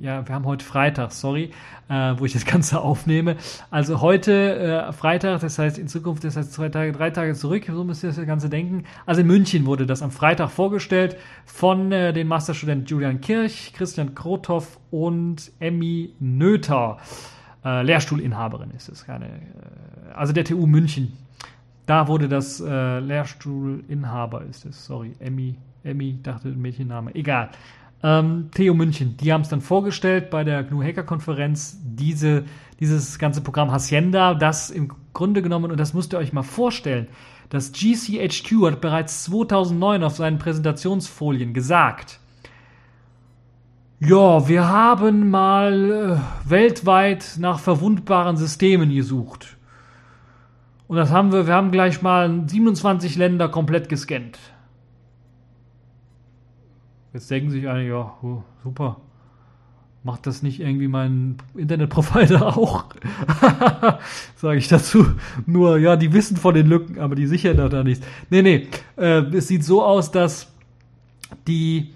ja, wir haben heute Freitag, sorry, äh, wo ich das Ganze aufnehme. Also heute äh, Freitag, das heißt in Zukunft, das heißt zwei Tage, drei Tage zurück, so müsst ihr das Ganze denken. Also in München wurde das am Freitag vorgestellt von äh, den Masterstudenten Julian Kirch, Christian Krothoff und Emmy Nöther. Äh, Lehrstuhlinhaberin ist es, keine, äh, also der TU München. Da wurde das äh, Lehrstuhlinhaber ist es, sorry, Emmy, Emmy, dachte Mädchenname, egal. Ähm, TU München, die haben es dann vorgestellt bei der GNU Hacker Konferenz, diese, dieses ganze Programm Hacienda, das im Grunde genommen, und das müsst ihr euch mal vorstellen, das GCHQ hat bereits 2009 auf seinen Präsentationsfolien gesagt, ja, wir haben mal äh, weltweit nach verwundbaren Systemen gesucht. Und das haben wir, wir haben gleich mal 27 Länder komplett gescannt. Jetzt denken sich einige, ja, oh, super. Macht das nicht irgendwie mein Internetprovider auch? Sage ich dazu. Nur, ja, die wissen von den Lücken, aber die sichern da nichts. Nee, nee. Äh, es sieht so aus, dass die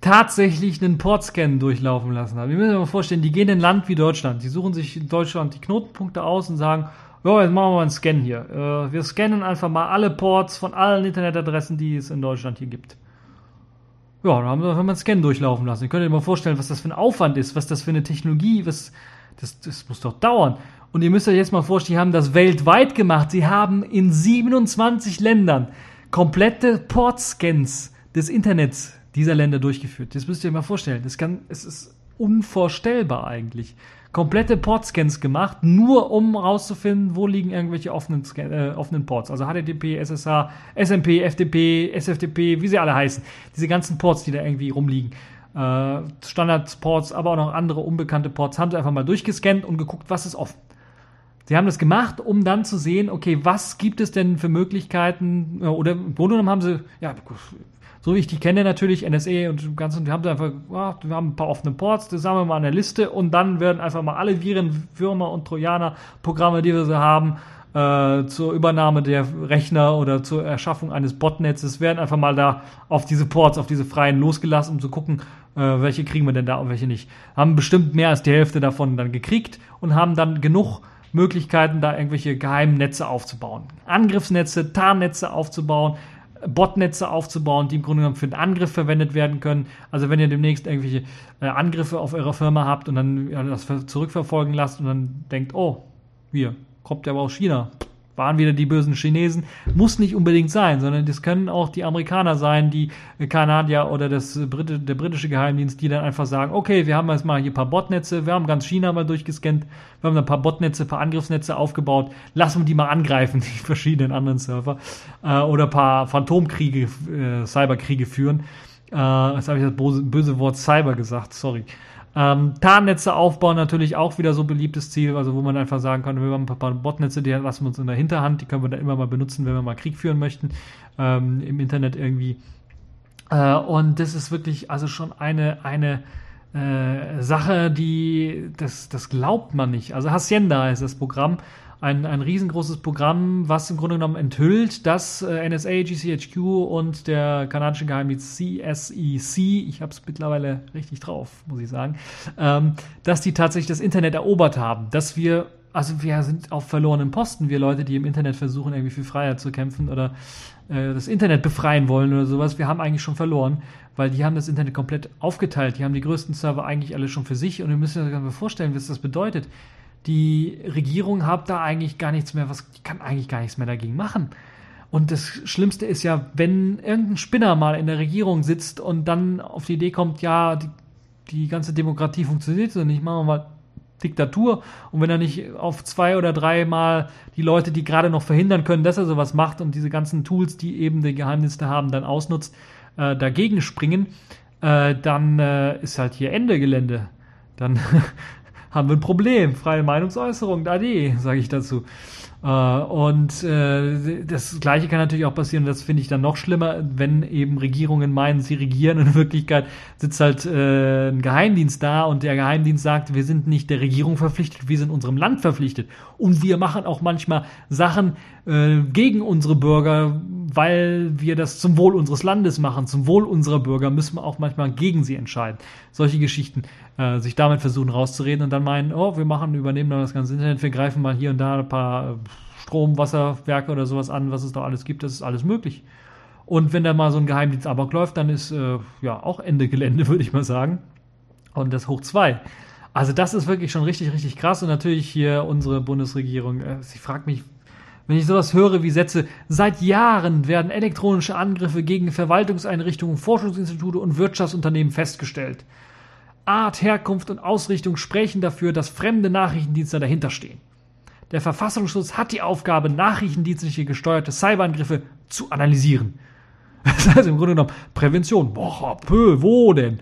tatsächlich einen Portscan durchlaufen lassen haben. Wir müssen uns mal vorstellen, die gehen in ein Land wie Deutschland. Die suchen sich in Deutschland die Knotenpunkte aus und sagen, ja, jetzt machen wir mal einen Scan hier. Äh, wir scannen einfach mal alle Ports von allen Internetadressen, die es in Deutschland hier gibt. Ja, da haben wir einen Scan durchlaufen lassen. Ihr könnt euch mal vorstellen, was das für ein Aufwand ist, was das für eine Technologie, was, das, das muss doch dauern. Und ihr müsst euch jetzt mal vorstellen, die haben das weltweit gemacht. Sie haben in 27 Ländern komplette Portscans des Internets dieser Länder durchgeführt. Das müsst ihr euch mal vorstellen. Das kann, es ist unvorstellbar eigentlich. Komplette Portscans gemacht, nur um rauszufinden, wo liegen irgendwelche offenen, Scan äh, offenen Ports. Also HTTP, SSH, SMP, FTP, SFTP, wie sie alle heißen. Diese ganzen Ports, die da irgendwie rumliegen. Äh, Standardports, aber auch noch andere unbekannte Ports, haben sie einfach mal durchgescannt und geguckt, was ist offen. Sie haben das gemacht, um dann zu sehen, okay, was gibt es denn für Möglichkeiten, äh, oder im Grunde genommen haben sie, ja, so wie ich die kenne natürlich, NSA und dem Ganzen, die haben einfach, ja, wir haben ein paar offene Ports, das haben wir mal an der Liste und dann werden einfach mal alle Viren, Würmer und Trojaner-Programme, die wir so haben, äh, zur Übernahme der Rechner oder zur Erschaffung eines Botnetzes, werden einfach mal da auf diese Ports, auf diese freien losgelassen, um zu gucken, äh, welche kriegen wir denn da und welche nicht. Haben bestimmt mehr als die Hälfte davon dann gekriegt und haben dann genug Möglichkeiten, da irgendwelche geheimen Netze aufzubauen. Angriffsnetze, Tarnnetze aufzubauen, Botnetze aufzubauen, die im Grunde genommen für den Angriff verwendet werden können. Also wenn ihr demnächst irgendwelche äh, Angriffe auf eurer Firma habt und dann ja, das zurückverfolgen lasst und dann denkt, oh, hier, kommt der aber aus China waren wieder die bösen Chinesen. Muss nicht unbedingt sein, sondern das können auch die Amerikaner sein, die Kanadier oder das Brit der britische Geheimdienst, die dann einfach sagen, okay, wir haben jetzt mal hier ein paar Botnetze, wir haben ganz China mal durchgescannt, wir haben ein paar Botnetze, ein paar Angriffsnetze aufgebaut, lassen wir die mal angreifen, die verschiedenen anderen Server, äh, oder ein paar Phantomkriege, äh, Cyberkriege führen. Äh, jetzt habe ich das böse, böse Wort Cyber gesagt, sorry. Ähm, Tarnnetze aufbauen natürlich auch wieder so beliebtes Ziel, also wo man einfach sagen kann, wir haben ein paar Botnetze, die lassen wir uns in der Hinterhand, die können wir dann immer mal benutzen, wenn wir mal Krieg führen möchten ähm, im Internet irgendwie. Äh, und das ist wirklich also schon eine eine äh, Sache, die das das glaubt man nicht. Also Hacienda ist das Programm ein, ein riesengroßes Programm, was im Grunde genommen enthüllt, dass äh, NSA, GCHQ und der kanadische Geheimdienst CSEC, e ich habe es mittlerweile richtig drauf, muss ich sagen, ähm, dass die tatsächlich das Internet erobert haben, dass wir also wir sind auf verlorenen Posten, wir Leute, die im Internet versuchen, irgendwie für Freiheit zu kämpfen oder äh, das Internet befreien wollen oder sowas, wir haben eigentlich schon verloren, weil die haben das Internet komplett aufgeteilt, die haben die größten Server eigentlich alle schon für sich und wir müssen uns vorstellen, was das bedeutet die Regierung hat da eigentlich gar nichts mehr, was die kann eigentlich gar nichts mehr dagegen machen. Und das Schlimmste ist ja, wenn irgendein Spinner mal in der Regierung sitzt und dann auf die Idee kommt, ja, die, die ganze Demokratie funktioniert so nicht, machen wir mal Diktatur. Und wenn er nicht auf zwei oder dreimal die Leute, die gerade noch verhindern können, dass er sowas macht und diese ganzen Tools, die eben die Geheimdienste haben, dann ausnutzt, äh, dagegen springen, äh, dann äh, ist halt hier Ende Gelände. Dann haben wir ein Problem. Freie Meinungsäußerung, ade, sage ich dazu. Äh, und äh, das Gleiche kann natürlich auch passieren, das finde ich dann noch schlimmer, wenn eben Regierungen meinen, sie regieren in Wirklichkeit sitzt halt äh, ein Geheimdienst da und der Geheimdienst sagt, wir sind nicht der Regierung verpflichtet, wir sind unserem Land verpflichtet. Und wir machen auch manchmal Sachen gegen unsere Bürger, weil wir das zum Wohl unseres Landes machen, zum Wohl unserer Bürger, müssen wir auch manchmal gegen sie entscheiden. Solche Geschichten, äh, sich damit versuchen rauszureden und dann meinen, oh, wir machen, übernehmen dann das ganze Internet, wir greifen mal hier und da ein paar äh, Strom, Wasserwerke oder sowas an, was es da alles gibt, das ist alles möglich. Und wenn da mal so ein Geheimdienst Amok läuft, dann ist äh, ja auch Ende Gelände, würde ich mal sagen. Und das hoch zwei. Also das ist wirklich schon richtig, richtig krass. Und natürlich hier unsere Bundesregierung, äh, sie fragt mich, wenn ich sowas höre wie Sätze, seit Jahren werden elektronische Angriffe gegen Verwaltungseinrichtungen, Forschungsinstitute und Wirtschaftsunternehmen festgestellt. Art, Herkunft und Ausrichtung sprechen dafür, dass fremde Nachrichtendienste dahinter stehen. Der Verfassungsschutz hat die Aufgabe, nachrichtendienstliche gesteuerte Cyberangriffe zu analysieren. Das heißt im Grunde genommen Prävention. Boah, pö, wo denn?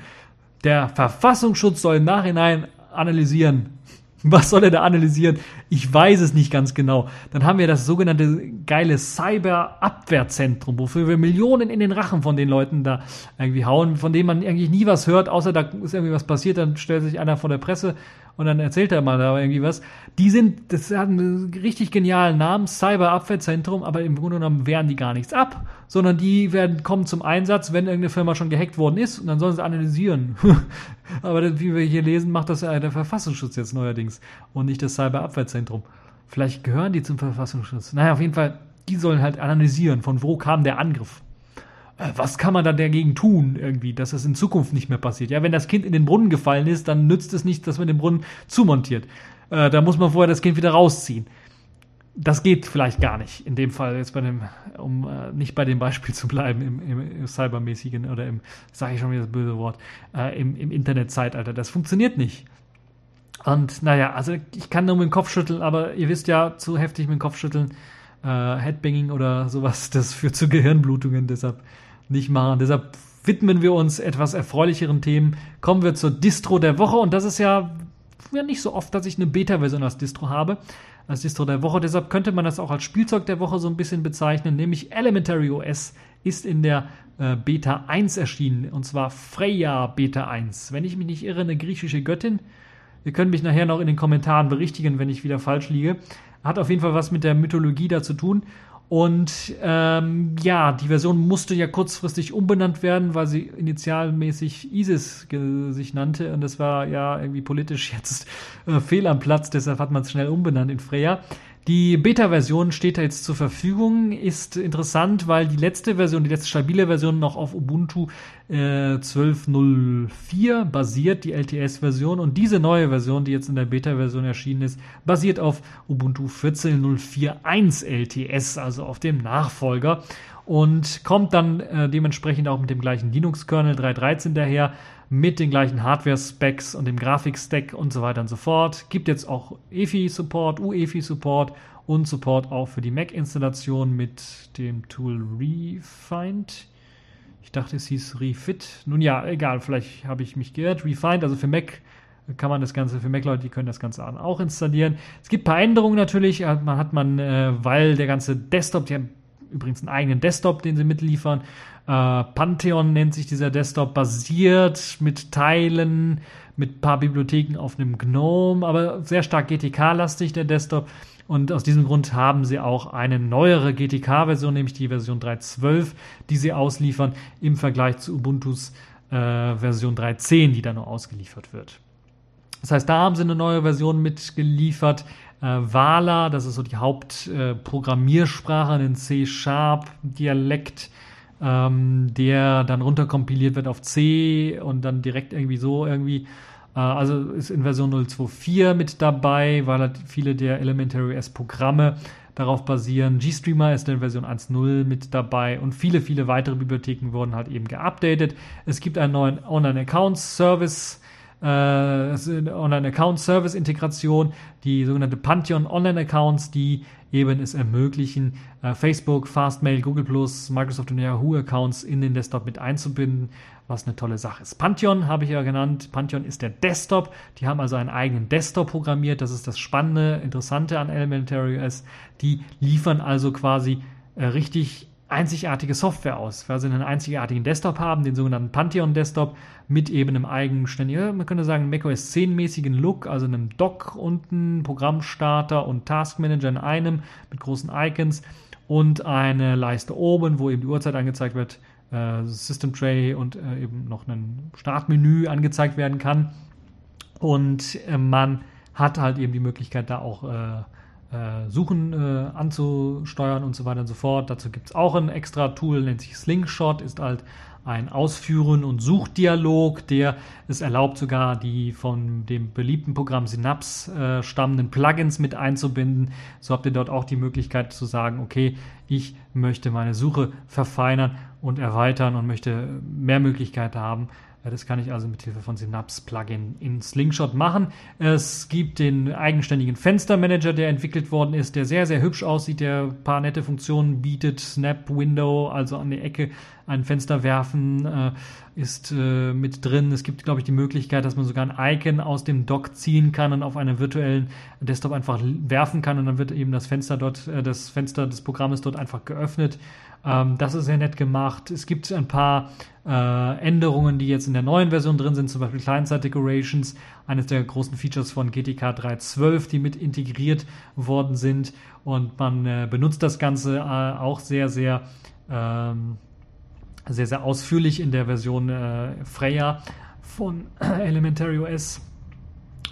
Der Verfassungsschutz soll im Nachhinein analysieren, was soll er da analysieren? Ich weiß es nicht ganz genau. Dann haben wir das sogenannte geile Cyber-Abwehrzentrum, wofür wir Millionen in den Rachen von den Leuten da irgendwie hauen, von denen man eigentlich nie was hört, außer da ist irgendwie was passiert, dann stellt sich einer vor der Presse und dann erzählt er mal da irgendwie was. Die sind, das hat einen richtig genialen Namen, Cyber-Abwehrzentrum, aber im Grunde genommen wehren die gar nichts ab, sondern die werden, kommen zum Einsatz, wenn irgendeine Firma schon gehackt worden ist und dann sollen sie analysieren. aber das, wie wir hier lesen, macht das ja der Verfassungsschutz jetzt neuerdings und nicht das Cyber-Abwehrzentrum. Vielleicht gehören die zum Verfassungsschutz. Naja, auf jeden Fall, die sollen halt analysieren, von wo kam der Angriff. Äh, was kann man da dagegen tun, irgendwie, dass das in Zukunft nicht mehr passiert? Ja, wenn das Kind in den Brunnen gefallen ist, dann nützt es nicht, dass man den Brunnen zumontiert. Äh, da muss man vorher das Kind wieder rausziehen. das geht vielleicht gar nicht. In dem Fall jetzt bei dem, um äh, nicht bei dem Beispiel zu bleiben, im, im, im cybermäßigen oder im, sage ich schon wieder das böse Wort, äh, im, im Internetzeitalter. Das funktioniert nicht. Und naja, also ich kann nur mit dem Kopf schütteln, aber ihr wisst ja, zu heftig mit dem Kopf schütteln, äh, Headbanging oder sowas, das führt zu Gehirnblutungen, deshalb nicht machen. Deshalb widmen wir uns etwas erfreulicheren Themen. Kommen wir zur Distro der Woche und das ist ja, ja nicht so oft, dass ich eine Beta-Version als Distro habe als Distro der Woche. Deshalb könnte man das auch als Spielzeug der Woche so ein bisschen bezeichnen, nämlich Elementary OS ist in der äh, Beta 1 erschienen und zwar Freya Beta 1. Wenn ich mich nicht irre, eine griechische Göttin. Ihr könnt mich nachher noch in den Kommentaren berichtigen, wenn ich wieder falsch liege. Hat auf jeden Fall was mit der Mythologie da zu tun. Und ähm, ja, die Version musste ja kurzfristig umbenannt werden, weil sie initialmäßig ISIS sich nannte. Und das war ja irgendwie politisch jetzt äh, fehl am Platz, deshalb hat man es schnell umbenannt in Freya. Die Beta-Version steht da jetzt zur Verfügung, ist interessant, weil die letzte Version, die letzte stabile Version noch auf Ubuntu äh, 12.04 basiert, die LTS-Version. Und diese neue Version, die jetzt in der Beta-Version erschienen ist, basiert auf Ubuntu 14.04.1 LTS, also auf dem Nachfolger. Und kommt dann äh, dementsprechend auch mit dem gleichen Linux-Kernel 3.13 daher mit den gleichen Hardware-Specs und dem Grafik-Stack und so weiter und so fort. Gibt jetzt auch EFI-Support, UEFI-Support und Support auch für die Mac-Installation mit dem Tool Refind. Ich dachte, es hieß Refit. Nun ja, egal, vielleicht habe ich mich geirrt. Refind, also für Mac kann man das Ganze, für Mac-Leute, die können das Ganze auch installieren. Es gibt ein paar Änderungen natürlich. Man hat man, äh, weil der ganze Desktop, haben übrigens einen eigenen Desktop, den sie mitliefern, äh, Pantheon nennt sich dieser Desktop, basiert mit Teilen, mit paar Bibliotheken auf einem GNOME, aber sehr stark GTK-lastig der Desktop. Und aus diesem Grund haben sie auch eine neuere GTK-Version, nämlich die Version 3.12, die sie ausliefern im Vergleich zu Ubuntus äh, Version 3.10, die da nur ausgeliefert wird. Das heißt, da haben sie eine neue Version mitgeliefert. Äh, Vala, das ist so die Hauptprogrammiersprache, äh, den C-Sharp-Dialekt ähm, der dann runterkompiliert wird auf C und dann direkt irgendwie so irgendwie. Äh, also ist in Version 0.2.4 mit dabei, weil halt viele der Elementary OS Programme darauf basieren. GStreamer ist in Version 1.0 mit dabei und viele, viele weitere Bibliotheken wurden halt eben geupdatet. Es gibt einen neuen Online-Account-Service, äh, Online-Account-Service-Integration, die sogenannte Pantheon Online-Accounts, die eben es ermöglichen, äh, Facebook, Fastmail, Google Microsoft und Yahoo Accounts in den Desktop mit einzubinden, was eine tolle Sache ist. Pantheon habe ich ja genannt. Pantheon ist der Desktop. Die haben also einen eigenen Desktop programmiert. Das ist das Spannende, Interessante an Elementary OS. Die liefern also quasi äh, richtig einzigartige Software aus, weil sie einen einzigartigen Desktop haben, den sogenannten Pantheon Desktop, mit eben einem eigenständigen, man könnte sagen, macOS 10 mäßigen Look, also einem Dock unten, Programmstarter und Taskmanager in einem mit großen Icons und eine Leiste oben, wo eben die Uhrzeit angezeigt wird, äh, System Tray und äh, eben noch ein Startmenü angezeigt werden kann. Und äh, man hat halt eben die Möglichkeit, da auch äh, Suchen äh, anzusteuern und so weiter und so fort. Dazu gibt es auch ein extra Tool, nennt sich Slingshot, ist halt ein Ausführen- und Suchdialog, der es erlaubt, sogar die von dem beliebten Programm Synapse äh, stammenden Plugins mit einzubinden. So habt ihr dort auch die Möglichkeit zu sagen, okay, ich möchte meine Suche verfeinern und erweitern und möchte mehr Möglichkeiten haben, das kann ich also mit Hilfe von Synapse Plugin in Slingshot machen. Es gibt den eigenständigen Fenstermanager, der entwickelt worden ist, der sehr, sehr hübsch aussieht, der ein paar nette Funktionen bietet. Snap Window, also an der Ecke ein Fenster werfen, äh, ist äh, mit drin. Es gibt, glaube ich, die Möglichkeit, dass man sogar ein Icon aus dem Dock ziehen kann und auf einen virtuellen Desktop einfach werfen kann und dann wird eben das Fenster dort, äh, das Fenster des Programmes dort einfach geöffnet. Ähm, das ist sehr nett gemacht. Es gibt ein paar äh, Änderungen, die jetzt in der neuen Version drin sind, zum Beispiel Client-Side-Decorations, eines der großen Features von GTK 3.12, die mit integriert worden sind. Und man äh, benutzt das Ganze äh, auch sehr, sehr, ähm, sehr, sehr ausführlich in der Version äh, Freya von Elementary OS.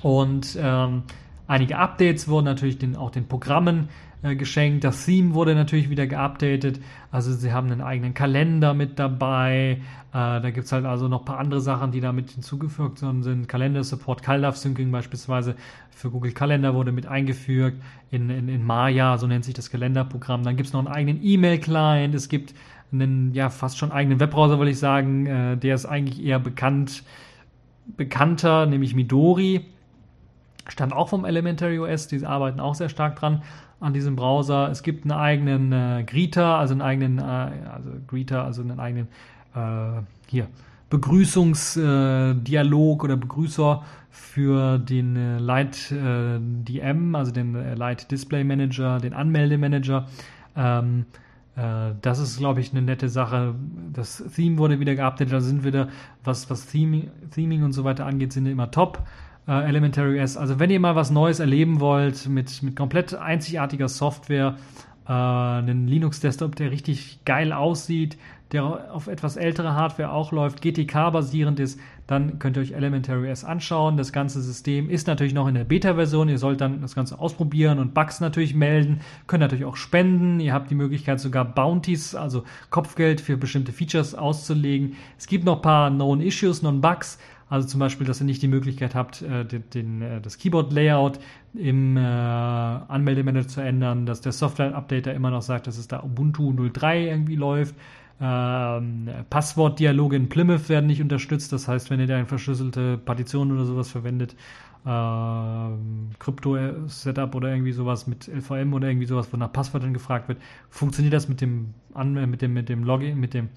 Und ähm, einige Updates wurden natürlich den, auch den Programmen äh, geschenkt. Das Theme wurde natürlich wieder geupdatet. Also sie haben einen eigenen Kalender mit dabei. Äh, da gibt es halt also noch ein paar andere Sachen, die damit hinzugefügt sind. Kalender-Support, CalDAV-Syncing beispielsweise für Google Kalender wurde mit eingefügt. In, in, in Maya, so nennt sich das Kalenderprogramm. Dann gibt es noch einen eigenen E-Mail-Client. Es gibt einen, ja, fast schon eigenen Webbrowser, würde ich sagen. Äh, der ist eigentlich eher bekannt, bekannter, nämlich Midori. Stammt auch vom Elementary OS. Die arbeiten auch sehr stark dran an diesem Browser. Es gibt einen eigenen äh, Greeter, also einen eigenen, äh, also Greeter, also einen eigenen äh, hier Begrüßungsdialog oder Begrüßer für den äh, Light äh, DM, also den äh, Light Display Manager, den Anmeldemanager. Ähm, äh, das ist, glaube ich, eine nette Sache. Das Theme wurde wieder geupdatet, da sind wieder, was, was Theming, Theming und so weiter angeht, sind immer top. Äh, Elementary S. Also wenn ihr mal was Neues erleben wollt mit, mit komplett einzigartiger Software, äh, einen Linux-Desktop, der richtig geil aussieht, der auf etwas ältere Hardware auch läuft, GTK-basierend ist, dann könnt ihr euch Elementary S anschauen. Das ganze System ist natürlich noch in der Beta-Version. Ihr sollt dann das Ganze ausprobieren und Bugs natürlich melden. Könnt natürlich auch spenden. Ihr habt die Möglichkeit sogar Bounties, also Kopfgeld für bestimmte Features auszulegen. Es gibt noch ein paar Known Issues, Known Bugs. Also zum Beispiel, dass ihr nicht die Möglichkeit habt, äh, den, den, äh, das Keyboard-Layout im äh, Anmeldemanager zu ändern, dass der Software-Updater immer noch sagt, dass es da Ubuntu 03 irgendwie läuft. Ähm, Passwortdialoge in Plymouth werden nicht unterstützt. Das heißt, wenn ihr da eine verschlüsselte Partition oder sowas verwendet, ähm, Krypto-Setup oder irgendwie sowas mit LVM oder irgendwie sowas, wo nach Passwörtern gefragt wird, funktioniert das mit dem, mit dem, mit dem Login, mit dem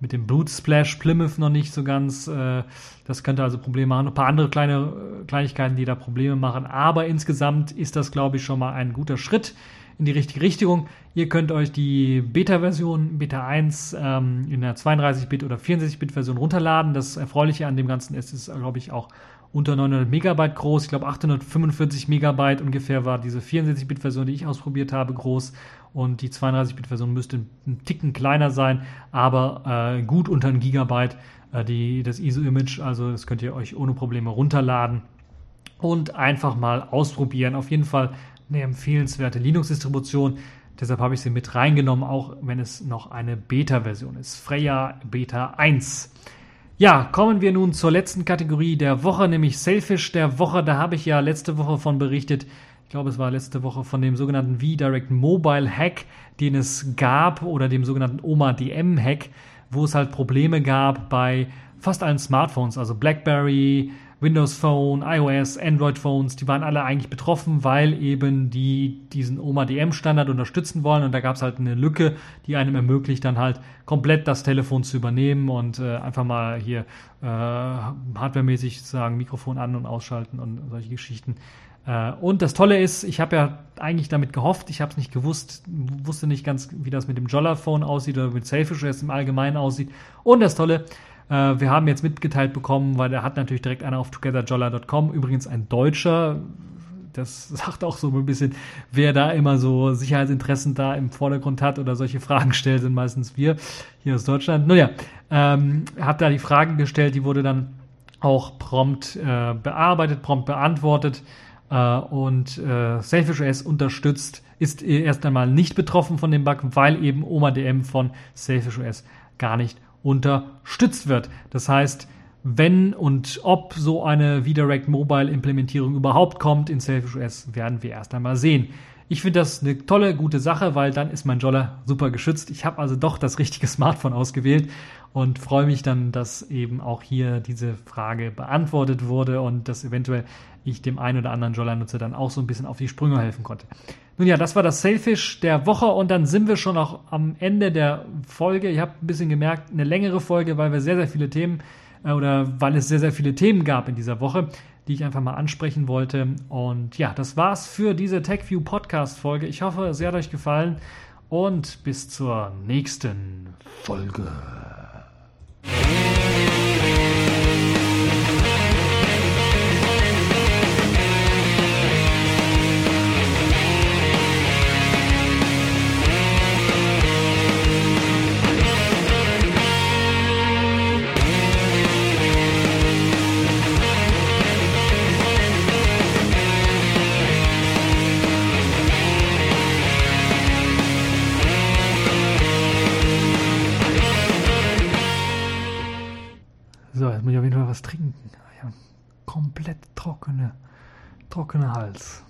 mit dem Boot Splash Plymouth noch nicht so ganz. Äh, das könnte also Probleme machen. Ein paar andere kleine äh, Kleinigkeiten, die da Probleme machen. Aber insgesamt ist das, glaube ich, schon mal ein guter Schritt in die richtige Richtung. Ihr könnt euch die Beta-Version, Beta 1, ähm, in der 32-Bit- oder 64-Bit-Version runterladen. Das Erfreuliche an dem Ganzen ist, ist, glaube ich, auch unter 900 Megabyte groß. Ich glaube, 845 Megabyte ungefähr war diese 64-Bit-Version, die ich ausprobiert habe, groß und die 32-Bit-Version müsste ein Ticken kleiner sein, aber äh, gut unter ein Gigabyte äh, die, das ISO-Image, also das könnt ihr euch ohne Probleme runterladen und einfach mal ausprobieren. Auf jeden Fall eine empfehlenswerte Linux-Distribution. Deshalb habe ich sie mit reingenommen, auch wenn es noch eine Beta-Version ist. Freya Beta 1. Ja, kommen wir nun zur letzten Kategorie der Woche, nämlich Selfish der Woche. Da habe ich ja letzte Woche von berichtet, ich glaube, es war letzte Woche von dem sogenannten V-Direct Mobile Hack, den es gab, oder dem sogenannten OMA DM Hack, wo es halt Probleme gab bei fast allen Smartphones, also BlackBerry, Windows Phone, iOS, Android Phones, die waren alle eigentlich betroffen, weil eben die diesen OMA DM Standard unterstützen wollen und da gab es halt eine Lücke, die einem ermöglicht dann halt komplett das Telefon zu übernehmen und äh, einfach mal hier äh, hardwaremäßig sagen Mikrofon an und ausschalten und solche Geschichten. Äh, und das Tolle ist, ich habe ja eigentlich damit gehofft, ich habe es nicht gewusst, wusste nicht ganz, wie das mit dem Jolla-Phone aussieht oder mit Selfish OS im Allgemeinen aussieht. Und das Tolle, äh, wir haben jetzt mitgeteilt bekommen, weil er hat natürlich direkt einer auf togetherjolla.com, übrigens ein Deutscher, das sagt auch so ein bisschen, wer da immer so Sicherheitsinteressen da im Vordergrund hat oder solche Fragen stellt, sind meistens wir hier aus Deutschland. Naja, ähm, hat da die Fragen gestellt, die wurde dann auch prompt äh, bearbeitet, prompt beantwortet. Äh, und äh, OS unterstützt, ist erst einmal nicht betroffen von dem Bug, weil eben OMA-DM von Selfish OS gar nicht unterstützt wird. Das heißt, wenn und ob so eine V-Direct Mobile Implementierung überhaupt kommt in Selfish OS, werden wir erst einmal sehen. Ich finde das eine tolle, gute Sache, weil dann ist mein Jolla super geschützt. Ich habe also doch das richtige Smartphone ausgewählt und freue mich dann, dass eben auch hier diese Frage beantwortet wurde und dass eventuell ich dem einen oder anderen Jolla-Nutzer dann auch so ein bisschen auf die Sprünge helfen konnte. Nun ja, das war das Selfish der Woche und dann sind wir schon auch am Ende der Folge. Ihr habt ein bisschen gemerkt, eine längere Folge, weil wir sehr, sehr viele Themen äh, oder weil es sehr, sehr viele Themen gab in dieser Woche die ich einfach mal ansprechen wollte. Und ja, das war's für diese TechView Podcast Folge. Ich hoffe, sie hat euch gefallen und bis zur nächsten Folge. mal was trinken. Ja, komplett trockene, trockener Hals.